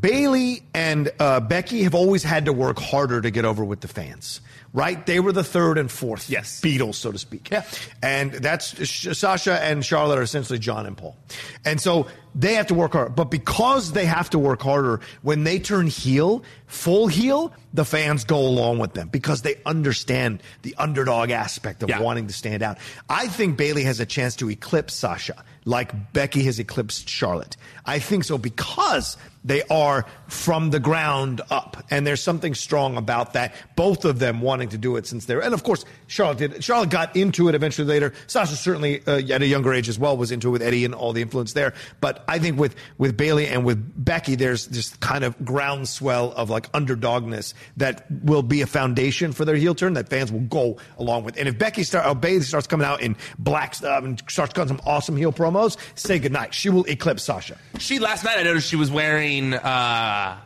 Bayley and uh, Becky have always had to work harder to get over with the fans. Right? They were the third and fourth Yes. Beatles, so to speak. Yeah. And that's Sasha and Charlotte are essentially John and Paul. And so they have to work hard. But because they have to work harder, when they turn heel, full heel, the fans go along with them because they understand the underdog aspect of Yeah. wanting to stand out. I think Bayley has a chance to eclipse Sasha like Becky has eclipsed Charlotte. I think so because they are from the ground up, and there's something strong about that. Both of them wanting to do it since they're, and of course Charlotte did. Charlotte got into it eventually later. Sasha certainly uh, at a younger age as well was into it with Eddie and all the influence there. But I think with with Bayley and with Becky, there's this kind of groundswell of like underdogness that will be a foundation for their heel turn that fans will go along with. And if Becky start, uh, Bayley starts coming out in black stuff and starts cutting some awesome heel promos, say goodnight. She will eclipse Sasha. She last night I noticed she was wearing uh,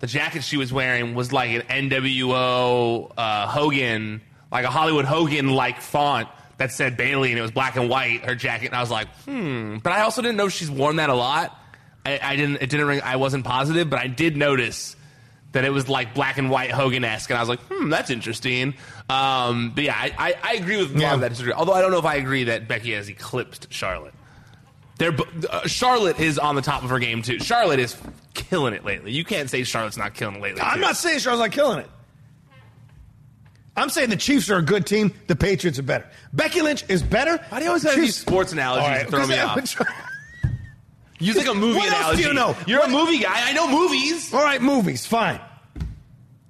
the jacket she was wearing was like an NWO uh, Hogan, like a Hollywood Hogan like font that said Bayley and it was black and white. Her jacket, and I was like, hmm. But I also didn't know she's worn that a lot. I, I didn't. It didn't ring. I wasn't positive, but I did notice that it was like black and white Hogan esque, and I was like, hmm, that's interesting. Um, but yeah, I, I, I agree with a lot Yeah. of that. history. Although I don't know if I agree that Becky has eclipsed Charlotte. They're, uh, Charlotte is on the top of her game too. Charlotte is killing it lately. You can't say Charlotte's not killing it lately. I'm too. not saying Charlotte's not killing it. I'm saying the Chiefs are a good team. The Patriots are better. Becky Lynch is better. Why do you always have these sports analogies right, to throw me off? Use like a movie What else do you know? You're a movie guy. I know movies. All right, movies, fine.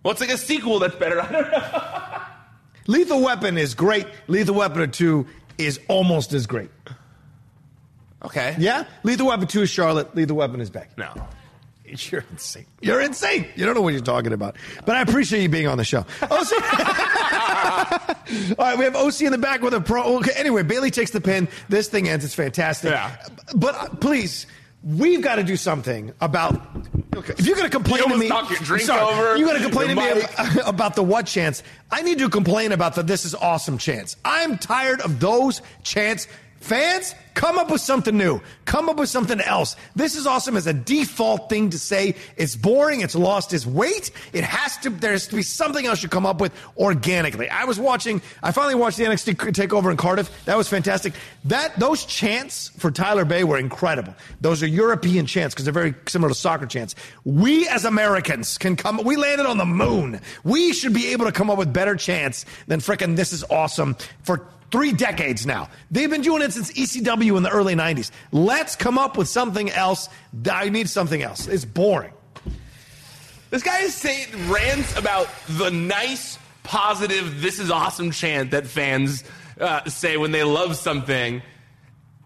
What's like a sequel that's better? I don't know. Lethal Weapon is great. Lethal Weapon 2 is almost as great. Okay. Yeah? Lethal Weapon 2 is Charlotte. Lethal Weapon is Becky. No. You're insane. You're insane. You don't know what you're talking about. But I appreciate you being on the show. Oh, OC. All right, we have OC in the back with a pro. Okay, anyway, Bayley takes the pin. This thing ends. It's fantastic. Yeah. But uh, please, we've got to do something about. Okay, if you're going to complain to me, sorry, You're going to complain to me about, about the what chants. I need to complain about the this is awesome chants. I'm tired of those chants. Fans, come up with something new. Come up with something else. This is awesome as a default thing to say. It's boring. It's lost its weight. It has to, there has to be something else you come up with organically. I was watching, I finally watched the NXT takeover in Cardiff. That was fantastic. That, those chants for Tyler Bate were incredible. Those are European chants because they're very similar to soccer chants. We as Americans can come, we landed on the moon. We should be able to come up with better chants than frickin' this is awesome for three decades now. They've been doing it since ECW in the early 90s. Let's come up with something else. I need something else. It's boring. This guy is saying rants about the nice, positive, "This is awesome" chant that fans uh, say when they love something,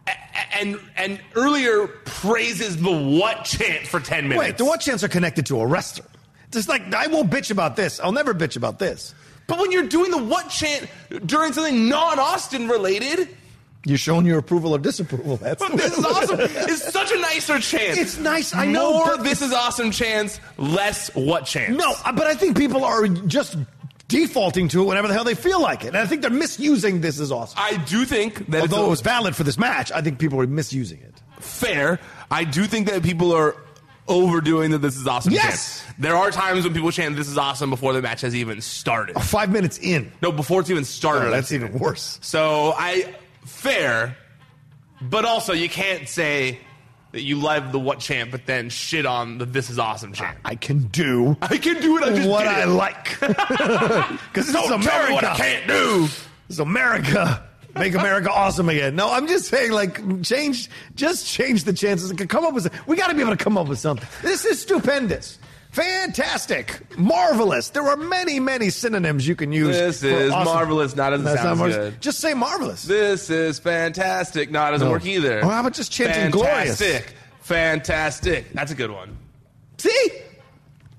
A- and and earlier praises the what chant for ten minutes. Wait, the what chants are connected to a wrestler. Just like, I won't bitch about this. I'll never bitch about this. But when you're doing the what chant during something non-Austin related, You're showing your approval or disapproval. That's but this is awesome. It's such a nicer chant. It's nice, I know, More this is awesome chants, less what chants. No, uh, but I think people are just defaulting to it whenever the hell they feel like it. And I think they're misusing this is awesome. I do think that Although a- it was valid for this match, I think people are misusing it. fair. I do think that people are overdoing the "This is awesome" Yes! chant. There are times when people chant "This is awesome" before the match has even started. Uh, five minutes in. No, before it's even started. Oh, that's even worse. So I fair, but also you can't say that you love the what chant, but then shit on the "This is awesome" chant. I can do I can do it. I just what I like. Because this is Don't tell me America. what I can't do. This is America. Make America awesome again. No, I'm just saying, like, change, just change the chances. Come up with. We got to be able to come up with something. This is stupendous. Fantastic, marvelous. There are many, many synonyms you can use. This is awesome. marvelous. Not as it That's sounds not good. Just say marvelous. This is fantastic. No, it doesn't No. work either. Or how about just chanting glorious? Fantastic. Fantastic. That's a good one. See?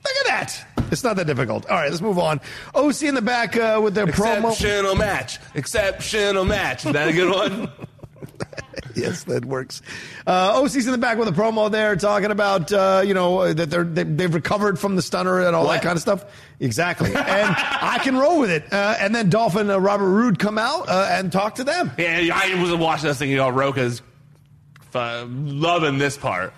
Look at that. It's not that difficult. All right, let's move on. OC in the back uh, with their promo. Exceptional match. Exceptional match. Is that a good one? yes, that works. Uh, OC's in the back with a promo there, talking about uh, you know that they're they, they've recovered from the stunner and all What? that kind of stuff. Exactly, and I can roll with it. Uh, and then Dolph and uh, Robert Roode come out uh, and talk to them. yeah, I was watching this thinking, oh, Roka's uh, loving this part.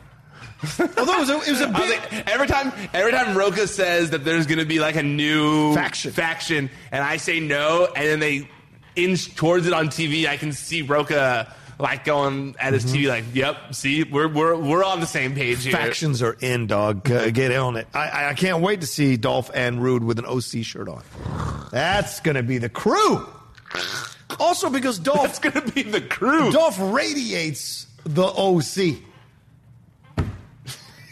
Although it was a, it was a big. like, every time, every time Roka says that there's going to be like a new Faction. faction, and I say no, and then they inch towards it on TV, I can see Roka like going at his TV, like, "Yep, see, we're we're we're on the same page here." Factions are in, dog. Uh, get on it. I- I, I can't wait to see Dolph and Roode with an OC shirt on. That's going to be the crew. Also, because Dolph That's going to be the crew. Dolph radiates the OC.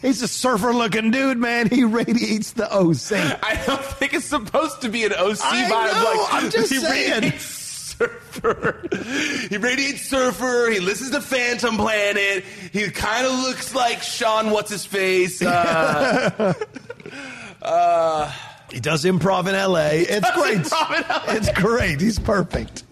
He's a surfer looking dude, man. He radiates the OC. I don't think it's supposed to be an OC I vibe. know, like, I'm just he saying. Radiates surfer. He radiates surfer. He listens to Phantom Planet. He kind of looks like Sean. What's his face? Uh, He does improv in LA. It's great. It's great. He's perfect.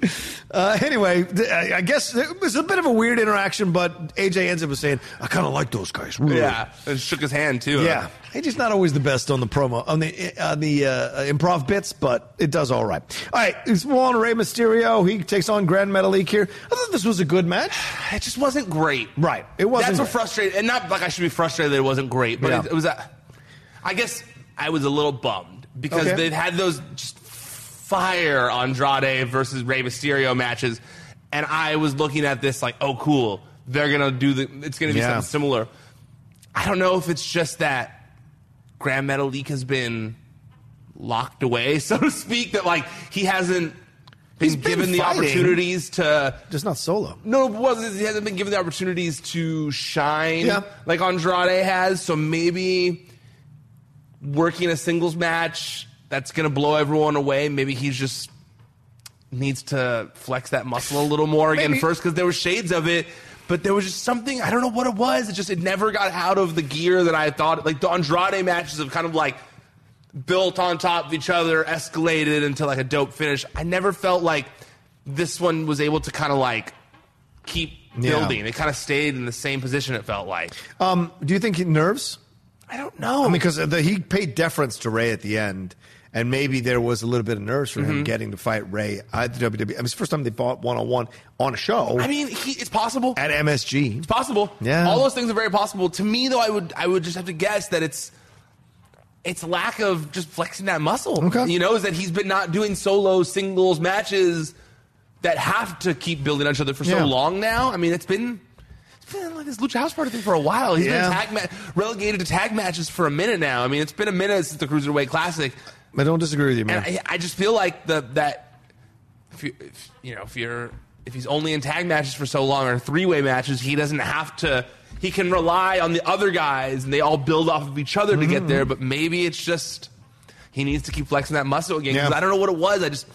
Uh, anyway, I guess it was a bit of a weird interaction, but AJ ends up saying, "I kind of like those guys." Really. yeah, and shook his hand too. Yeah, AJ's not always the best on the promo on the on the uh, improv bits, but it does all right. All right, it's on Rey Mysterio. He takes on Grand Metalik here. I thought this was a good match. it just wasn't great. Right, it wasn't. That's what frustrated, and not like I should be frustrated that it wasn't great, but Yeah. it, it was. A, I guess I was a little bummed because Okay. they've had those just fire Andrade versus Rey Mysterio matches, and I was looking at this like, oh, cool, they're gonna do the. It's gonna be Yeah. something similar. I don't know if it's just that Grand Metalik has been locked away, so to speak, that like he hasn't been, He's been given the fighting. opportunities to Just not solo. no, it wasn't. He hasn't been given the opportunities to shine Yeah. like Andrade has. So maybe working a singles match that's going to blow everyone away. Maybe he's just needs to flex that muscle a little more again Maybe. first because there were shades of it. But there was just something I don't know what it was. It just it never got out of the gear that I thought. Like the Andrade matches have kind of like built on top of each other, escalated into like a dope finish. I never felt like this one was able to kind of like keep Yeah. building. It kind of stayed in the same position. It felt like. Um, do you think nerves? I don't know. I mean, because he paid deference to Rey at the end, and maybe there was a little bit of nerves for Mm-hmm. him getting to fight Rey at the WWE. I mean, it's the first time they fought one on one on a show I mean, he, it's possible. at MSG. It's possible. Yeah. All those things are very possible. To me, though, I would I would just have to guess that it's it's lack of just flexing that muscle. Okay. You know, is that he's been not doing solo singles matches that have to keep building on each other for Yeah. so long now. I mean, it's been been like this Lucha House Party thing for a while. He's Yeah. been tag ma- relegated to tag matches for a minute now. I mean, it's been a minute since the Cruiserweight Classic. I don't disagree with you, man. I, I just feel like the that if you if, you know if you're if he's only in tag matches for so long or three way matches, he doesn't have to. He can rely on the other guys, and they all build off of each other to Mm-hmm. get there. But maybe it's just he needs to keep flexing that muscle again. 'cause Yeah. I don't know what it was. I just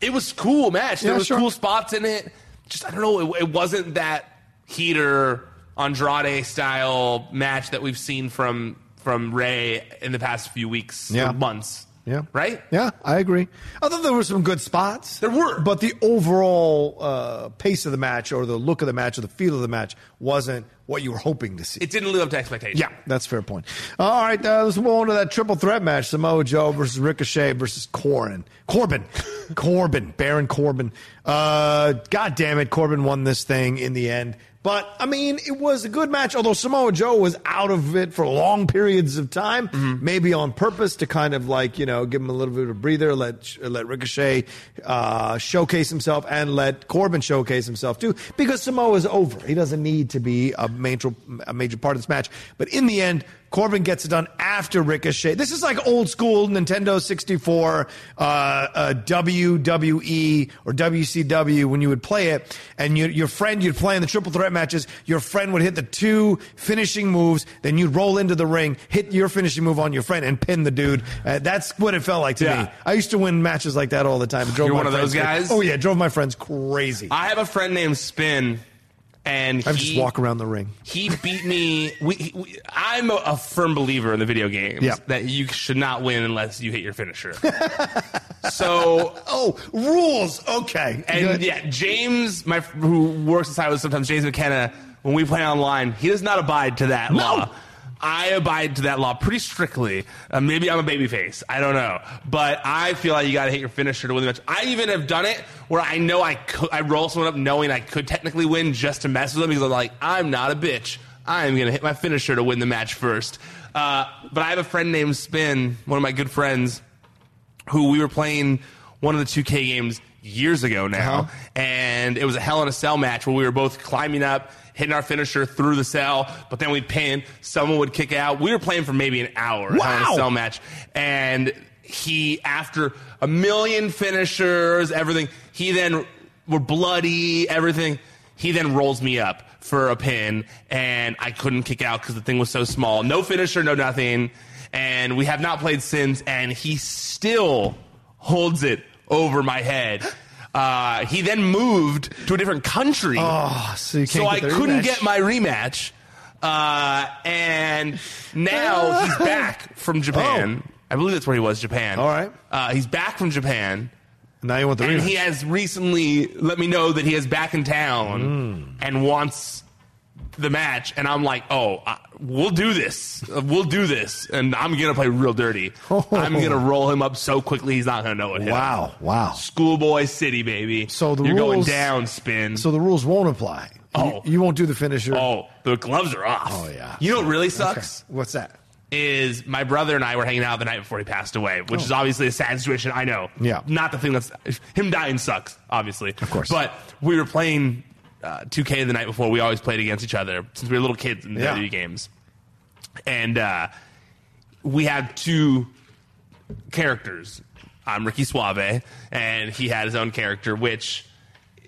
it was cool match. There Yeah, was sure. cool spots in it. Just I don't know. It, it wasn't that heater Andrade style match that we've seen from from Rey in the past few weeks Yeah. months. Yeah. Right? Yeah, I agree. I thought there were some good spots. There were. But the overall uh, pace of the match or the look of the match or the feel of the match wasn't what you were hoping to see. It didn't live up to expectations. yeah, that's a fair point. All right, uh, let's move on to that triple threat match: Samoa Joe versus Ricochet versus Corbin. Corbin, Corbin, Baron Corbin. Uh, God damn it, Corbin won this thing in the end. But I mean, it was a good match. Although Samoa Joe was out of it for long periods of time, Mm-hmm. maybe on purpose to kind of like you know give him a little bit of a breather, let let Ricochet uh, showcase himself, and let Corbin showcase himself too. Because Samoa's over. He doesn't need to be a major a major part of this match. But in the end. Corbin gets it done after Ricochet. This is like old school Nintendo 64, uh, uh, WWE or WCW when you would play it, and you, your friend you'd play in the triple threat matches. Your friend would hit the two finishing moves, then you'd roll into the ring, hit your finishing move on your friend, and pin the dude. Uh, that's what it felt like to Yeah. me. I used to win matches like that all the time. Drove You're one of those guys? Oh yeah, drove my friends crazy. I have a friend named Spin, and I he, just walk around the ring. He beat me. We, we, I'm a, a firm believer in the video games Yeah. that you should not win unless you hit your finisher. so, oh, rules. Okay, and Good. yeah, James, my who works inside with sometimes James McKenna. When we play online, he does not abide to that law. I abide to that law pretty strictly. Uh, maybe I'm a babyface. I don't know, but I feel like you got to hit your finisher to win the match. I even have done it where I know I could. I roll someone up knowing I could technically win just to mess with them because I'm like, I'm not a bitch. I'm gonna hit my finisher to win the match first. Uh, but I have a friend named Spin, one of my good friends, who we were playing one of the 2K games years ago now, Uh-huh. and it was a Hell in a Cell match where we were both climbing up, hitting our finisher through the cell, but then we'd pin, someone would kick out. We were playing for maybe an hour, a Hell in Wow. a Cell match, and he, after a million finishers, everything, he then were bloody, everything. He then rolls me up for a pin, and I couldn't kick out because the thing was so small. No finisher, no nothing. And we have not played since, and he still holds it over my head. Uh, he then moved to a different country. Oh, so you can't so I couldn't rematch? get my rematch. Uh, and now he's back from Japan. I believe that's where he was, Japan. All right. Uh, he's back from Japan. Now you want the and rematch. he has recently let me know that he is back in town Hmm. and wants the match. And I'm like, oh, uh, we'll do this. Uh, We'll do this. And I'm going to play real dirty. I'm going to roll him up so quickly he's not going to know it. him. Wow, wow. Schoolboy City, baby. So the You're going rules- down, spin. So the rules won't apply. Oh. You, you won't do the finisher. oh, the gloves are off. Oh, yeah. You know what really Okay. sucks? What's that? is my brother and I were hanging out the night before he passed away, which is obviously a sad situation. I know. Oh. Yeah. Not the thing that's him dying sucks, obviously. Of course. But we were playing uh, 2K the night before. We always played against each other since we were little kids in Yeah. WWE games. And uh, we had two characters. I'm Ricky Suave, and he had his own character, which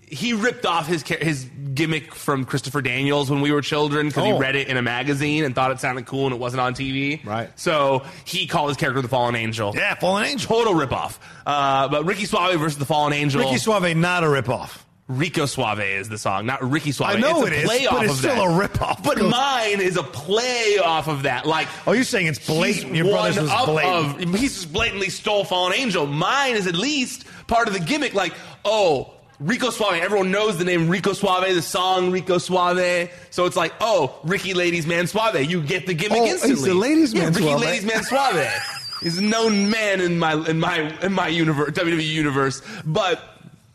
he ripped off his his gimmick from Christopher Daniels when we were children because Oh. he read it in a magazine and thought it sounded cool and it wasn't on TV. Right. So he called his character the Fallen Angel. Yeah, Fallen Angel. Total ripoff. Uh, but Ricky Suave versus the Fallen Angel. Ricky Suave, not a ripoff. Rico Suave is the song, not Ricky Suave. I know it's a it is, play but off it's of still that. a ripoff. But mine is a play off of that. Like Oh, you're saying it's blatant. Your brother's was blatant. Of, he's just blatantly stole Fallen Angel. Mine is at least part of the gimmick. Like, oh, Rico Suave. Everyone knows the name Rico Suave, the song Rico Suave. So it's like, oh, Ricky Ladies Man Suave. You get the gimmick Oh, he's instantly. the ladies' yeah, man Ricky suave. Ladies Man Suave. he's a known man in my in my in my universe, WWE universe. But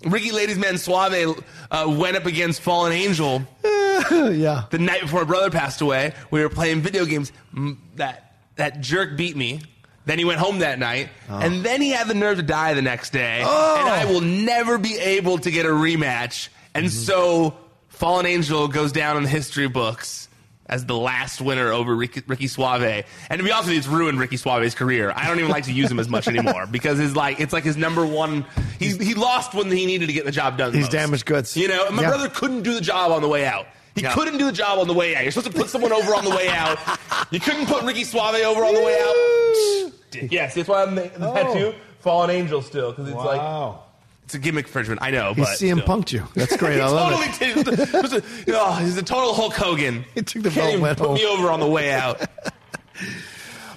Ricky Ladies Man Suave uh, went up against Fallen Angel yeah. the night before my brother passed away, we were playing video games. M- That that jerk beat me. Then he went home that night, and then he had the nerve to die the next day. Oh. And I will never be able to get a rematch. And Mm-hmm. so, Fallen Angel goes down in the history books as the last winner over Ricky, Ricky Suave. And to be honest with you, it's ruined Ricky Suave's career. I don't even like to use him as much anymore because his like it's like his number one. He's, he lost when he needed to get the job done. He's most. damaged goods. You know, and my Yeah. brother couldn't do the job on the way out. He Yeah. couldn't do the job on the way out. You're supposed to put someone over on the way out. You couldn't put Ricky Suave over on the way out. Yes, that's why I'm the the Oh. tattoo. Fallen Angel still because it's like Wow. It's a gimmick infringement. I know, He but CM still. punked you. That's great. I love totally it. did. It a- oh, he's a total Hulk Hogan. He took the Can't belt went put home. me over on the way out.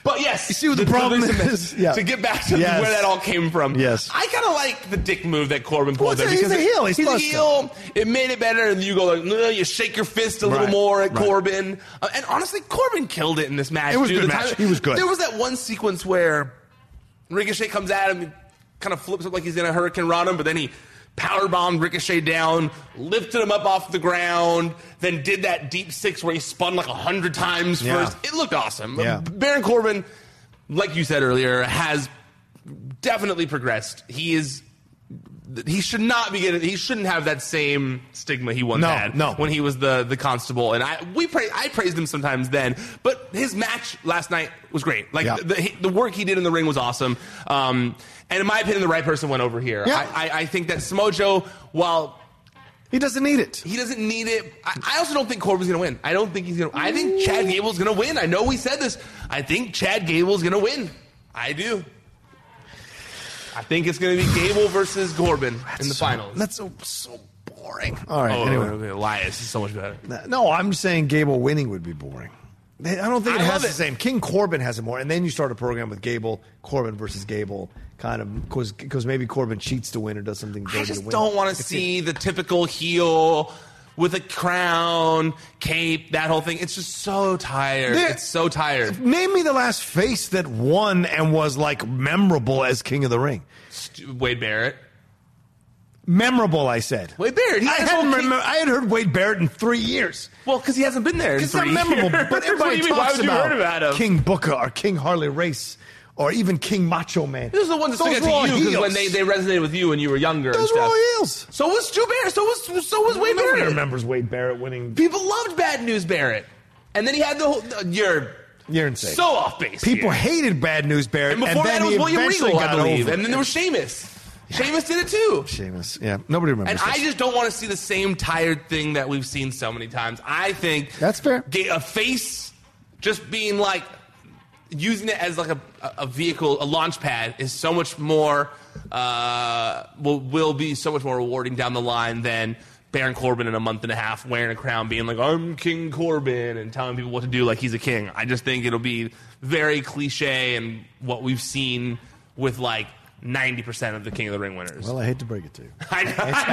But yes, You see what the problem listen, is? Yeah. To get back to Yes. where that all came from. Yes. I kind of like the dick move that Corbin pulled Well, there he's because a heel. He's He's, a heel. It made it better, and you go like, "No," you shake your fist a little Right. more at Right. Corbin. Uh, and honestly, Corbin killed it in this match. It was dude. good The match. He was good. There was that one sequence where Ricochet comes at him, kind of flips up like he's in a hurricane run him, but then he power bombed Ricochet down, lifted him up off the ground, then did that deep six where he spun like a hundred times Yeah. first. It looked awesome. Yeah. Baron Corbin, like you said earlier, has definitely progressed. He is. He should not be getting. He shouldn't have that same stigma he once No, had no. when he was the the constable. And I we pra- I praised him sometimes then, but his match last night was great. Like Yeah. the, the work he did in the ring was awesome. Um, and in my opinion, the right person went over here. Yeah. I, I, I think that Smojo, while He doesn't need it. he doesn't need it. I, I also don't think Corbin's going to win. I don't think he's going to. I think Chad Gable's going to win. I know we said this. I think Chad Gable's going to win. I do. I think it's going to be Gable versus Corbin in the finals. That's so so boring. All right. oh, anyway, okay, Elias is so much better. no, I'm saying Gable winning would be boring. I don't think it I has the it. same. King Corbin has it more, and then you start a program with Gable, Corbin versus Gable, kind of because because maybe Corbin cheats to win or does something I to just win. don't want to see the typical heel with a crown, cape, that whole thing. It's just so tired. There- it's so tired. Name me the last face that won and was like memorable as King of the Ring. St- Wade Barrett. Memorable, I said. Wade Barrett. I hadn't remember, I had heard Wade Barrett in three years. Well, because he hasn't been there. in It's not memorable, years. but everybody What do you mean? Why talks about, about? King Booker or King Harley Race or even King Macho Man. Those are the ones that Those stick out to you because when they, they resonated with you when you were younger. Those and were stuff. all heels. So was Stu Barrett. So was so was Wade Nobody Barrett. remembers Wade Barrett winning. People loved Bad News Barrett, and then he had the whole. uh, You're You're insane. so off base. People here. hated Bad News Barrett, And before then that, it was William Regal, I believe, and then there was Sheamus. Sheamus did it too. Sheamus. Yeah, nobody remembers. And I just don't want to see the same tired thing that we've seen so many times. I think That's fair. A face just being like using it as like a, a vehicle, a launch pad, is so much more uh, will will be so much more rewarding down the line than Baron Corbin in a month and a half wearing a crown, being like I'm King Corbin and telling people what to do like he's a king. I just think it'll be very cliche and what we've seen with like. 90% of the King of the Ring winners. Well, I hate to break it to you. I know. I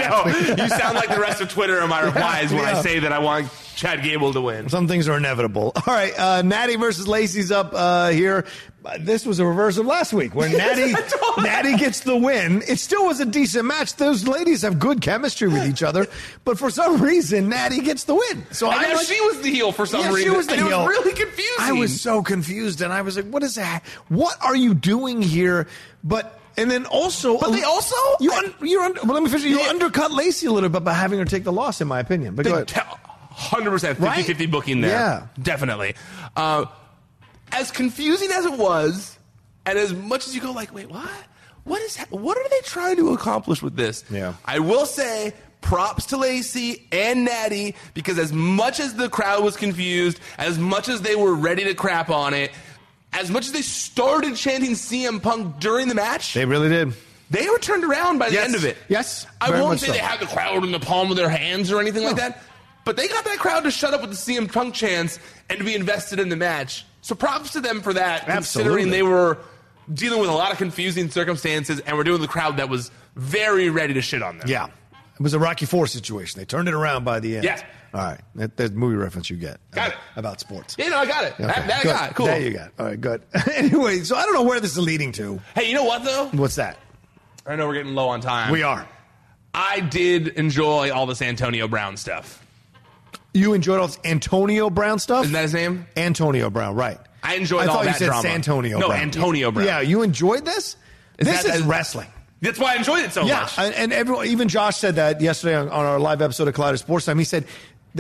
know. You sound like the rest of Twitter in my replies when Yeah. I say that I want Chad Gable to win. Some things are inevitable. All right, uh, Natty versus Lacey's up uh, here. Uh, This was a reverse of last week where Natty Natty gets the win. It still was a decent match. Those ladies have good chemistry with each other, but for some reason Natty gets the win. So And I like- she was the heel for some Yeah, she was the heel. Was really confusing. I was so confused, and I was like, "What is that? What are you doing here?" But and then also, But they also- you un, you're un, well, let me finish. You undercut Lacey a little bit by having her take the loss, in my opinion. But go ahead. Hundred percent, 50-50 booking there. Yeah. definitely. Uh, as confusing as it was, and as much as you go, like, wait, what? What is? What are they trying to accomplish with this? Yeah. I will say. Props to Lacey and Natty because as much as the crowd was confused, as much as they were ready to crap on it, as much as they started chanting CM Punk during the match, They really did. they were turned around by the Yes. end of it. Yes, I won't say so. they had the crowd in the palm of their hands or anything like that, but they got that crowd to shut up with the CM Punk chants and to be invested in the match. So props to them for that, Absolutely. considering they were dealing with a lot of confusing circumstances and were doing the crowd that was very ready to shit on them. Yeah. It was a Rocky Four situation. They turned it around by the end. Yeah. All right. That, that's movie reference you get. Got uh, it. About sports. Yeah, no, I got it. Okay, That, that. I got. Cool. That you got. All right, good. anyway, so I don't know where this is leading to. Hey, you know what though? What's that? I know we're getting low on time. We are. I did enjoy all this Antonio Brown stuff. You enjoyed all this Antonio Brown stuff? Isn't that his name? Antonio Brown, right. I enjoyed I all thought that you said drama. Santonio No, Brown. Antonio Brown. Yeah, you enjoyed this? Is this that- is wrestling. That's why I enjoyed it so yeah, much. and, and everyone, even Josh said that yesterday on, on our live episode of Collider Sports Time. He said,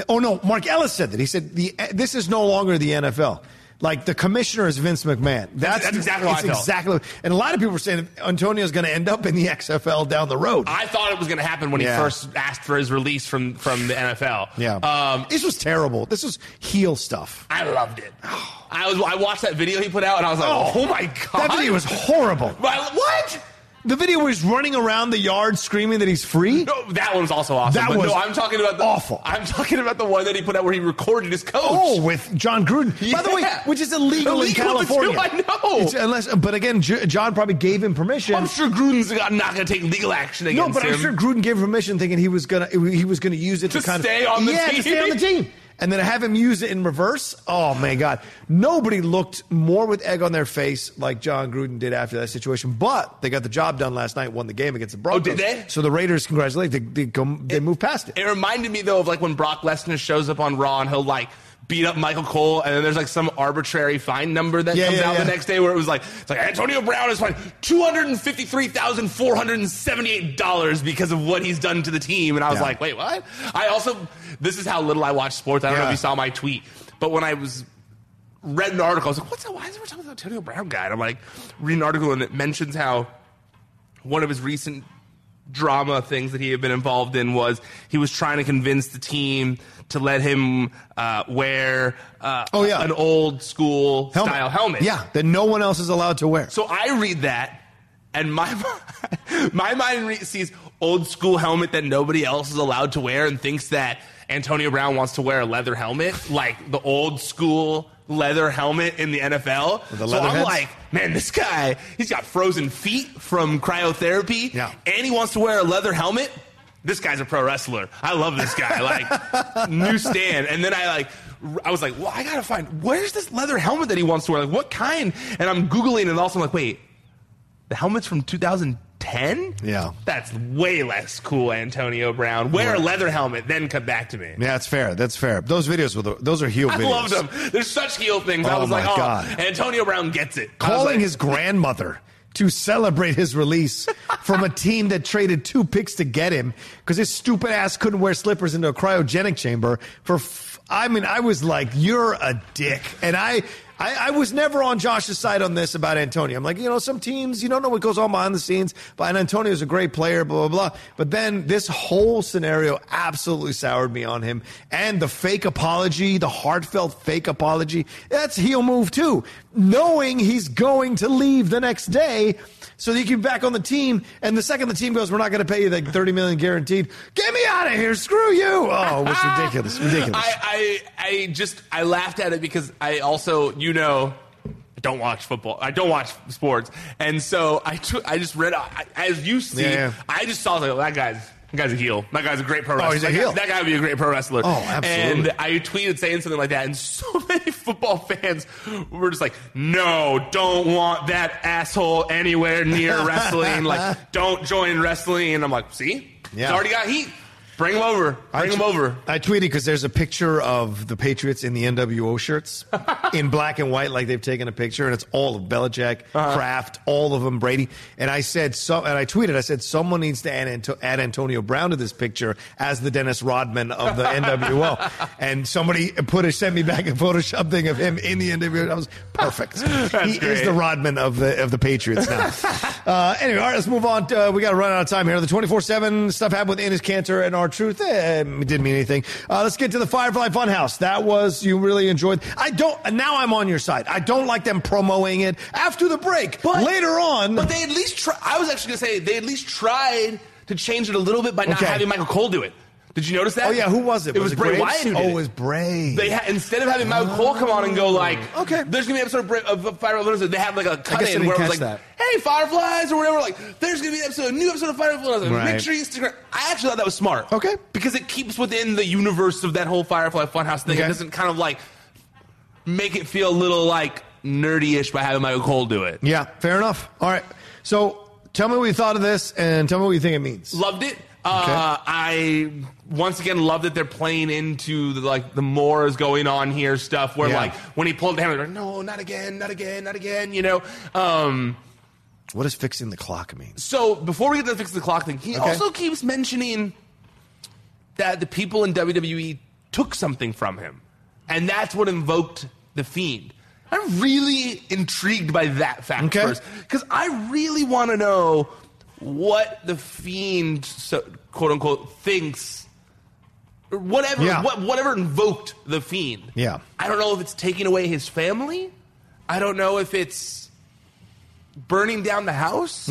"Oh no, Mark Ellis said that. He said the this is no longer the NFL. Like the commissioner is Vince McMahon. That's, that's exactly it's I felt. exactly. And a lot of people were saying Antonio's going to end up in the XFL down the road. I thought it was going to happen when Yeah. he first asked for his release from from the NFL. yeah, Um, this was terrible. This was heel stuff. I loved it. I was I watched that video he put out and I was like, oh, my god, That video was horrible. What? The video where he's running around the yard screaming that he's free. No, that one's also awesome. That but was no, I'm talking about the awful. I'm talking about the one that he put out where he recorded his coach. Oh, with Jon Gruden. By the way, which is illegal, in Illegal do, California. I know. It's- unless, but again, J- Jon probably gave him permission. I'm sure Gruden's not going to take legal action against him. no, but him. I'm sure Gruden gave permission, thinking he was gonna he was gonna use it to, To kind stay of on the yeah, team. to stay on the team. And then have him use it in reverse. Oh my God! Nobody looked more with egg on their face like Jon Gruden did after that situation. But they got the job done last night, won the game against the Broncos. Oh, did they? So the Raiders, congratulate, they they, go, they moved past it. It reminded me though of like when Brock Lesnar shows up on Raw and he'll like beat up Michael Cole, and then there's like some arbitrary fine number that Yeah, comes yeah, out yeah. the next day where it was like it's like Antonio Brown is fined two hundred and fifty three thousand four hundred and seventy eight dollars because of what he's done to the team, and I was like, wait, what? I also this is how little I watch sports. I don't know if you saw my tweet, but when I was read an article, I was like, what's that? Why is everyone talking about the Antonio Brown guy? And I'm like, read an article and it mentions how one of his recent drama things that he had been involved in was he was trying to convince the team to let him uh, wear uh, Oh, yeah. an old school style helmet. Yeah, that no one else is allowed to wear. So I read that, and my my mind re- sees old school helmet that nobody else is allowed to wear, and thinks that Antonio Brown wants to wear a leather helmet, like the old school leather helmet in the NFL. The so I'm heads? like, man, this guy, he's got frozen feet from cryotherapy, Yeah. and he wants to wear a leather helmet. This guy's a pro wrestler. I love this guy. Like new stand. And then I like I was like, well, I gotta find where's this leather helmet that he wants to wear? Like what kind? And I'm googling and also I'm like, wait, the helmet's from 2010? Yeah. That's way less cool, Antonio Brown. Wear a leather helmet, then come back to me. Yeah, that's fair. That's fair. Those videos were the, those are heel I videos. loved them. There's such heel things. I Oh, was like, my oh, God. Antonio Brown gets it. I was calling like, his grandmother to celebrate his release from a team that traded two picks to get him because his stupid ass couldn't wear slippers into a cryogenic chamber for f- I mean I was like you're a dick and I I, I was never on Josh's side on this about Antonio. I'm like, you know, some teams, you don't know what goes on behind the scenes, but Antonio's a great player, blah, blah, blah. But then this whole scenario absolutely soured me on him. And the fake apology, the heartfelt fake apology, that's heel move too. Knowing he's going to leave the next day so that he can be back on the team. And the second the team goes, we're not going to pay you like 30 million guaranteed. Get me out of here. Screw you. Oh, it was ridiculous. Ridiculous. I, I, I just I laughed at it because I also you know don't watch football. I don't watch sports, and so I just read I, as you see. Yeah, yeah. I just saw like that guy's. That guy's a heel. That guy's a great pro wrestler. Oh, he's a that, guy- heel. that guy would be a great pro wrestler. Oh, absolutely. And I tweeted saying something like that, and so many football fans were just like, "No, don't want that asshole anywhere near wrestling. Like, don't join wrestling." And I'm like, "See, Yeah. he's already got heat. Bring them over. Bring him tw- over." I tweeted because there's a picture of the Patriots in the NWO shirts in black and white, like they've taken a picture, and it's all of Belichick, Uh-huh. Kraft, all of them, Brady. And I said, so, and I tweeted, I said, someone needs to add, Anto- add Antonio Brown to this picture as the Dennis Rodman of the NWO. And somebody put a sent me back a Photoshop thing of him in the NWO. I was perfect. he is the Rodman of the of the Patriots now. uh, anyway, all right, let's move on. Uh, we got to run out of time here. The 24 7 stuff happened with Ines Cantor and our truth. Eh, it didn't mean anything. Uh, let's get to the Firefly Funhouse. That was, you really enjoyed. I don't, now I'm on your side. I don't like them promoting it after the break. But- Later on. But they at least try. I was actually going to say they at least tried to change it a little bit by not Okay. having Michael Cole do it. Did you notice that? oh, yeah, who was it? It was, Bray Graves? Wyatt who did Oh, it. was Bray. They ha- instead of having Michael oh. Cole come on and go like, Okay. there's gonna be an episode of, Bra- of. They have like a cut in where it was like, that. hey Fireflies or whatever. Like, there's gonna be an episode, a new episode of Firefly Funhouse. Right. Make sure you around. I actually thought that was smart. Okay. because it keeps within the universe of that whole Firefly Funhouse thing. Okay. It doesn't kind of like make it feel a little like nerdy-ish by having Michael Cole do it. yeah, fair enough. All right. So tell me what you thought of this and tell me what you think it means. Loved it. Uh, I once again love that they're playing into the, like the more is going on here stuff where Yeah. like when he pulled the hammer, like, no, not again, not again, not again. You know. Um, What does fixing the clock mean? so before we get to the fix the clock thing, he also keeps mentioning that the people in WWE took something from him, and that's what invoked the fiend. I'm really intrigued by that fact Okay. first because I really want to know what the fiend, so, quote unquote, thinks. Whatever, Yeah. what, whatever invoked the fiend. Yeah. I don't know if it's taking away his family. I don't know if it's burning down the house.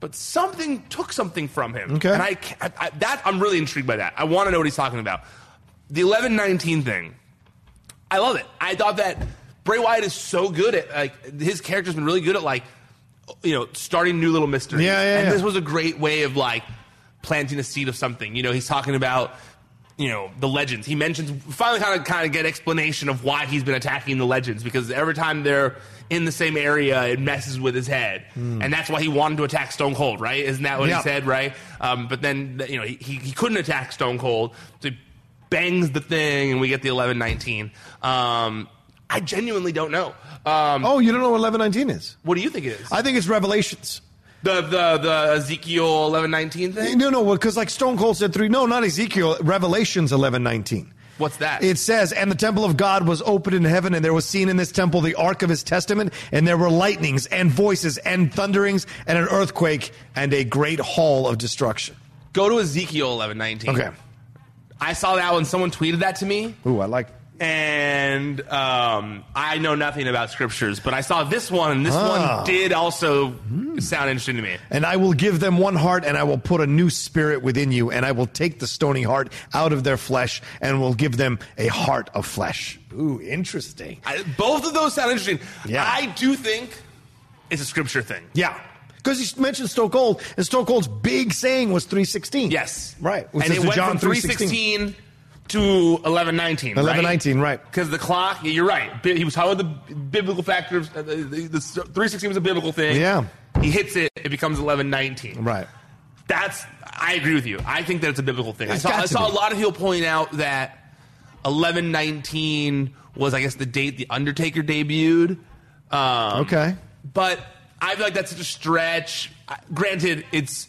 But something took something from him. Mm-hmm. Okay. And I, I, I that I'm really intrigued by that. I want to know what he's talking about. The 11-19 thing. I love it. I thought that Bray Wyatt is so good at like his character's been really good at like you know starting new little mysteries. Yeah, yeah, And yeah. this was a great way of like planting a seed of something. You know, he's talking about you know the legends. He mentions finally kind of kind of get explanation of why he's been attacking the legends because every time they're in the same area, it messes with his head, and that's why he wanted to attack Stone Cold, right? Isn't that what Yeah. he said, right? Um, but then you know he, he he couldn't attack Stone Cold, so he bangs the thing, and we get the eleven nineteen. Um, I genuinely don't know. Um, Oh, you don't know what 1119 is? what do you think it is? I think it's Revelations. the the the Ezekiel eleven nineteen thing. No, no, because like Stone Cold said three. No, not Ezekiel. Revelations 1119. What's that? It says, and the temple of God was opened in heaven, and there was seen in this temple the ark of his testament, and there were lightnings and voices and thunderings and an earthquake and a great hall of destruction. Go to Ezekiel eleven nineteen. Okay. I saw that when Someone tweeted that to me, Ooh, I like. And um, I know nothing about scriptures, but I saw this one, and this Ah. one did also sound interesting to me. And I will give them one heart, and I will put a new spirit within you, and I will take the stony heart out of their flesh, and will give them a heart of flesh. Ooh, interesting. I, both of those sound interesting. Yeah. I do think it's a scripture thing. Yeah. Because you mentioned Stone Cold, and Stone Cold's big saying was 316. Yes, Right. And it went John from three 3:16. To eleven nineteen. 1119, right. Because the clock, you're right. He was talking about the biblical factors. Uh, the, the, the 316 was a biblical thing. Yeah. He hits it, it becomes 1119. Right. That's, I agree with you. I think that it's a biblical thing. I saw, I saw a lot of people point out that 1119 was, I guess, the date The Undertaker debuted. Um, Okay. But I feel like that's such a stretch. Granted, it's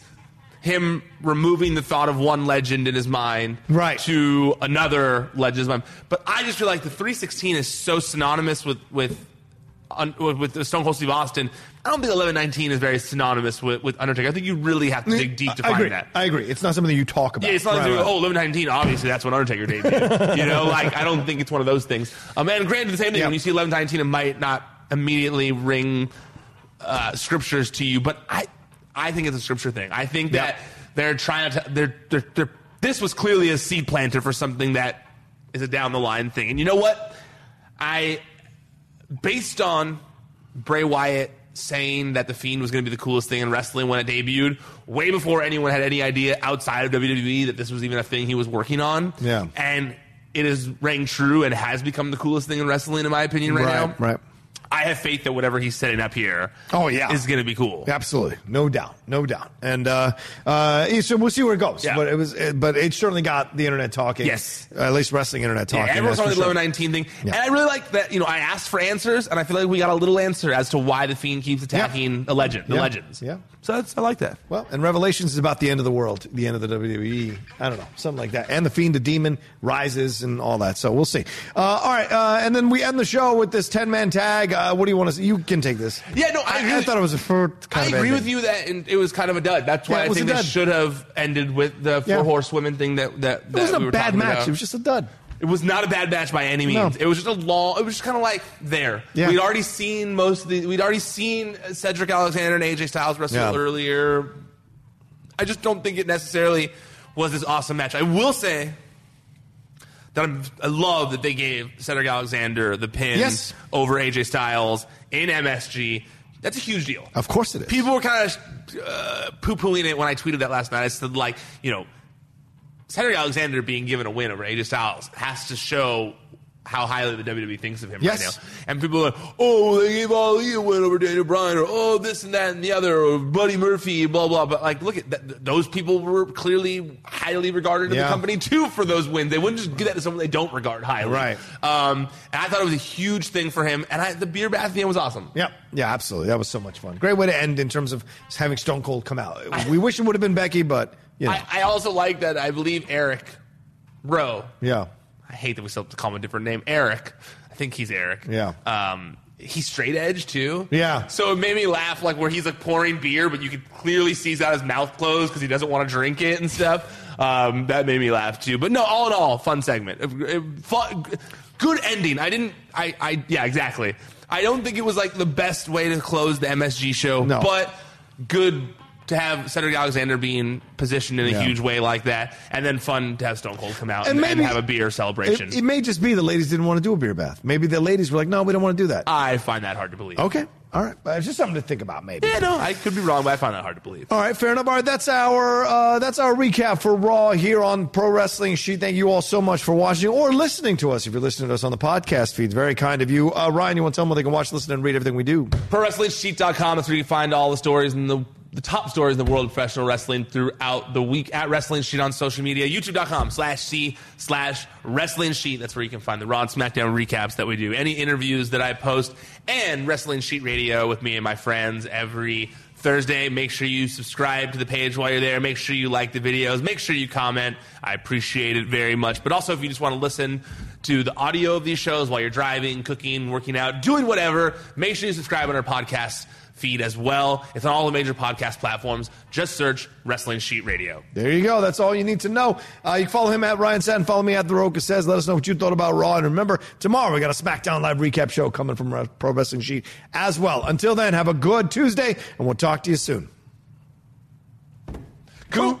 him removing the thought of one legend in his mind Right. to another legend's mind. But I just feel like the 316 is so synonymous with with un, with, Stone Cold Steve Austin. I don't think 1119 is very synonymous with, with Undertaker. I think you really have to dig deep to I find agree. that. I agree. It's not something you talk about. Yeah, it's not like Right, doing, right. oh, 1119, obviously that's when Undertaker debuted. you know, like, I don't think it's one of those things. Um, and granted, the same thing, Yeah. when you see 1119, it might not immediately ring uh, scriptures to you, but I, I think it's a scripture thing. I think that they're trying to, they're, they're, they're, this was clearly a seed planter for something that is a down the line thing. And you know what? I, based on Bray Wyatt saying that the Fiend was going to be the coolest thing in wrestling when it debuted, way before anyone had any idea outside of WWE that this was even a thing he was working on. Yeah. And it is rang true and has become the coolest thing in wrestling, in my opinion, right, Right, now. right. I have faith that whatever he's setting up here Oh, yeah. is going to be cool. Absolutely, no doubt, no doubt, and uh, uh, so we'll see where it goes. Yeah. But it was, uh, but it certainly got the internet talking. Yes. uh, at least wrestling internet Yeah, talking. everyone's that's on the sure. 1119 thing. Yeah. And I really like that, you know, I asked for answers, and I feel like we got a little answer as to why the Fiend keeps attacking the legend, the Yeah. legends. Yeah. So that's, I like that. Well, and Revelations is about the end of the world, the end of the WWE. I don't know, something like that. And the Fiend, the demon, rises and all that. So we'll see. Uh, all right, uh, and then we end the show with this ten man tag. Uh, what do you want to? see? You can take this. Yeah, no, I agree. thought it was a fur kind of I agree ending. with you that in- it was kind of a dud. That's why Yeah, it I was think a this dud. should have ended with the Yeah. four horsewomen thing that that, It wasn't we a bad talking match. about. It was just a dud. It was not a bad match by any means. No. It was just a long. It was just kind of like there. Yeah. We'd already seen most of the. We'd already seen Cedric Alexander and AJ Styles wrestle Yeah. earlier. I just don't think it necessarily was this awesome match. I will say that I'm, I love that they gave Cedric Alexander the pin Yes. over AJ Styles in MSG. That's a huge deal. Of course it is. People were kind of uh, poo pooing it when I tweeted that last night. I said, like, you know, Cedric Alexander being given a win over AJ Styles has to show how highly the WWE thinks of him Yes. right now. And people are like, oh, they gave Ali a win over Daniel Bryan, or oh, this and that and the other, or Buddy Murphy, blah, blah. But, like, look at that. Those people were clearly highly regarded in Yeah. the company, too, for those wins. They wouldn't just give that to someone they don't regard highly. Right. Um, and I thought it was a huge thing for him. And I, the beer bath at the end was awesome. Yeah, yeah, absolutely. That was so much fun. Great way to end in terms of having Stone Cold come out. We wish it would have been Becky, but you know, I, I also like that I believe Eric Rowe yeah, I hate that we still have to call him a different name. Eric. I think he's Eric. Yeah. Um, he's straight edge too. Yeah. So it made me laugh, like where he's like pouring beer, but you could clearly see he's got his mouth closed because he doesn't want to drink it and stuff. Um, that made me laugh too. But no, all in all, fun segment. Uh, uh, Fun, good ending. I didn't. I. I. Yeah. Exactly. I don't think it was like the best way to close the MSG show, No. but good to have Cedric Alexander being positioned in a Yeah. huge way like that, and then fun to have Stone Cold come out And and, and maybe- have a beer celebration. It, it may just be the ladies didn't want to do a beer bath. Maybe the ladies were like, no, we don't want to do that. I find that hard to believe. Okay. All right, but it's just something to think about, maybe. Yeah, no, I could be wrong, but I find that hard to believe. All right, fair enough. All right, that's our uh, that's our recap for Raw here on Pro Wrestling Sheet. Thank you all so much for watching or listening to us. If you're listening to us on the podcast feeds, very kind of you. Uh, Ryan, you want to tell them where they can watch, listen, and read everything we do? ProWrestlingSheet.com. That's where you find all the stories and the the top stories in the world of professional wrestling throughout the week at Wrestling Sheet on social media. YouTube.com slash C slash Wrestling Sheet. That's where you can find the Raw and SmackDown recaps that we do, any interviews that I post, and Wrestling Sheet Radio with me and my friends every Thursday. Make sure you subscribe to the page while you're there. Make sure you like the videos. Make sure you comment. I appreciate it very much. But also, if you just want to listen to the audio of these shows while you're driving, cooking, working out, doing whatever, make sure you subscribe on our podcast feed as well. It's on all the major podcast platforms. Just search Wrestling Sheet Radio. There you go. That's all you need to know. Uh, you can follow him at Ryan Satin. Follow me at The Roka Says. Let us know what you thought about Raw. And remember, tomorrow we got a SmackDown Live recap show coming from Pro Wrestling Sheet as well. Until then, have a good Tuesday, and we'll talk to you soon. Cool.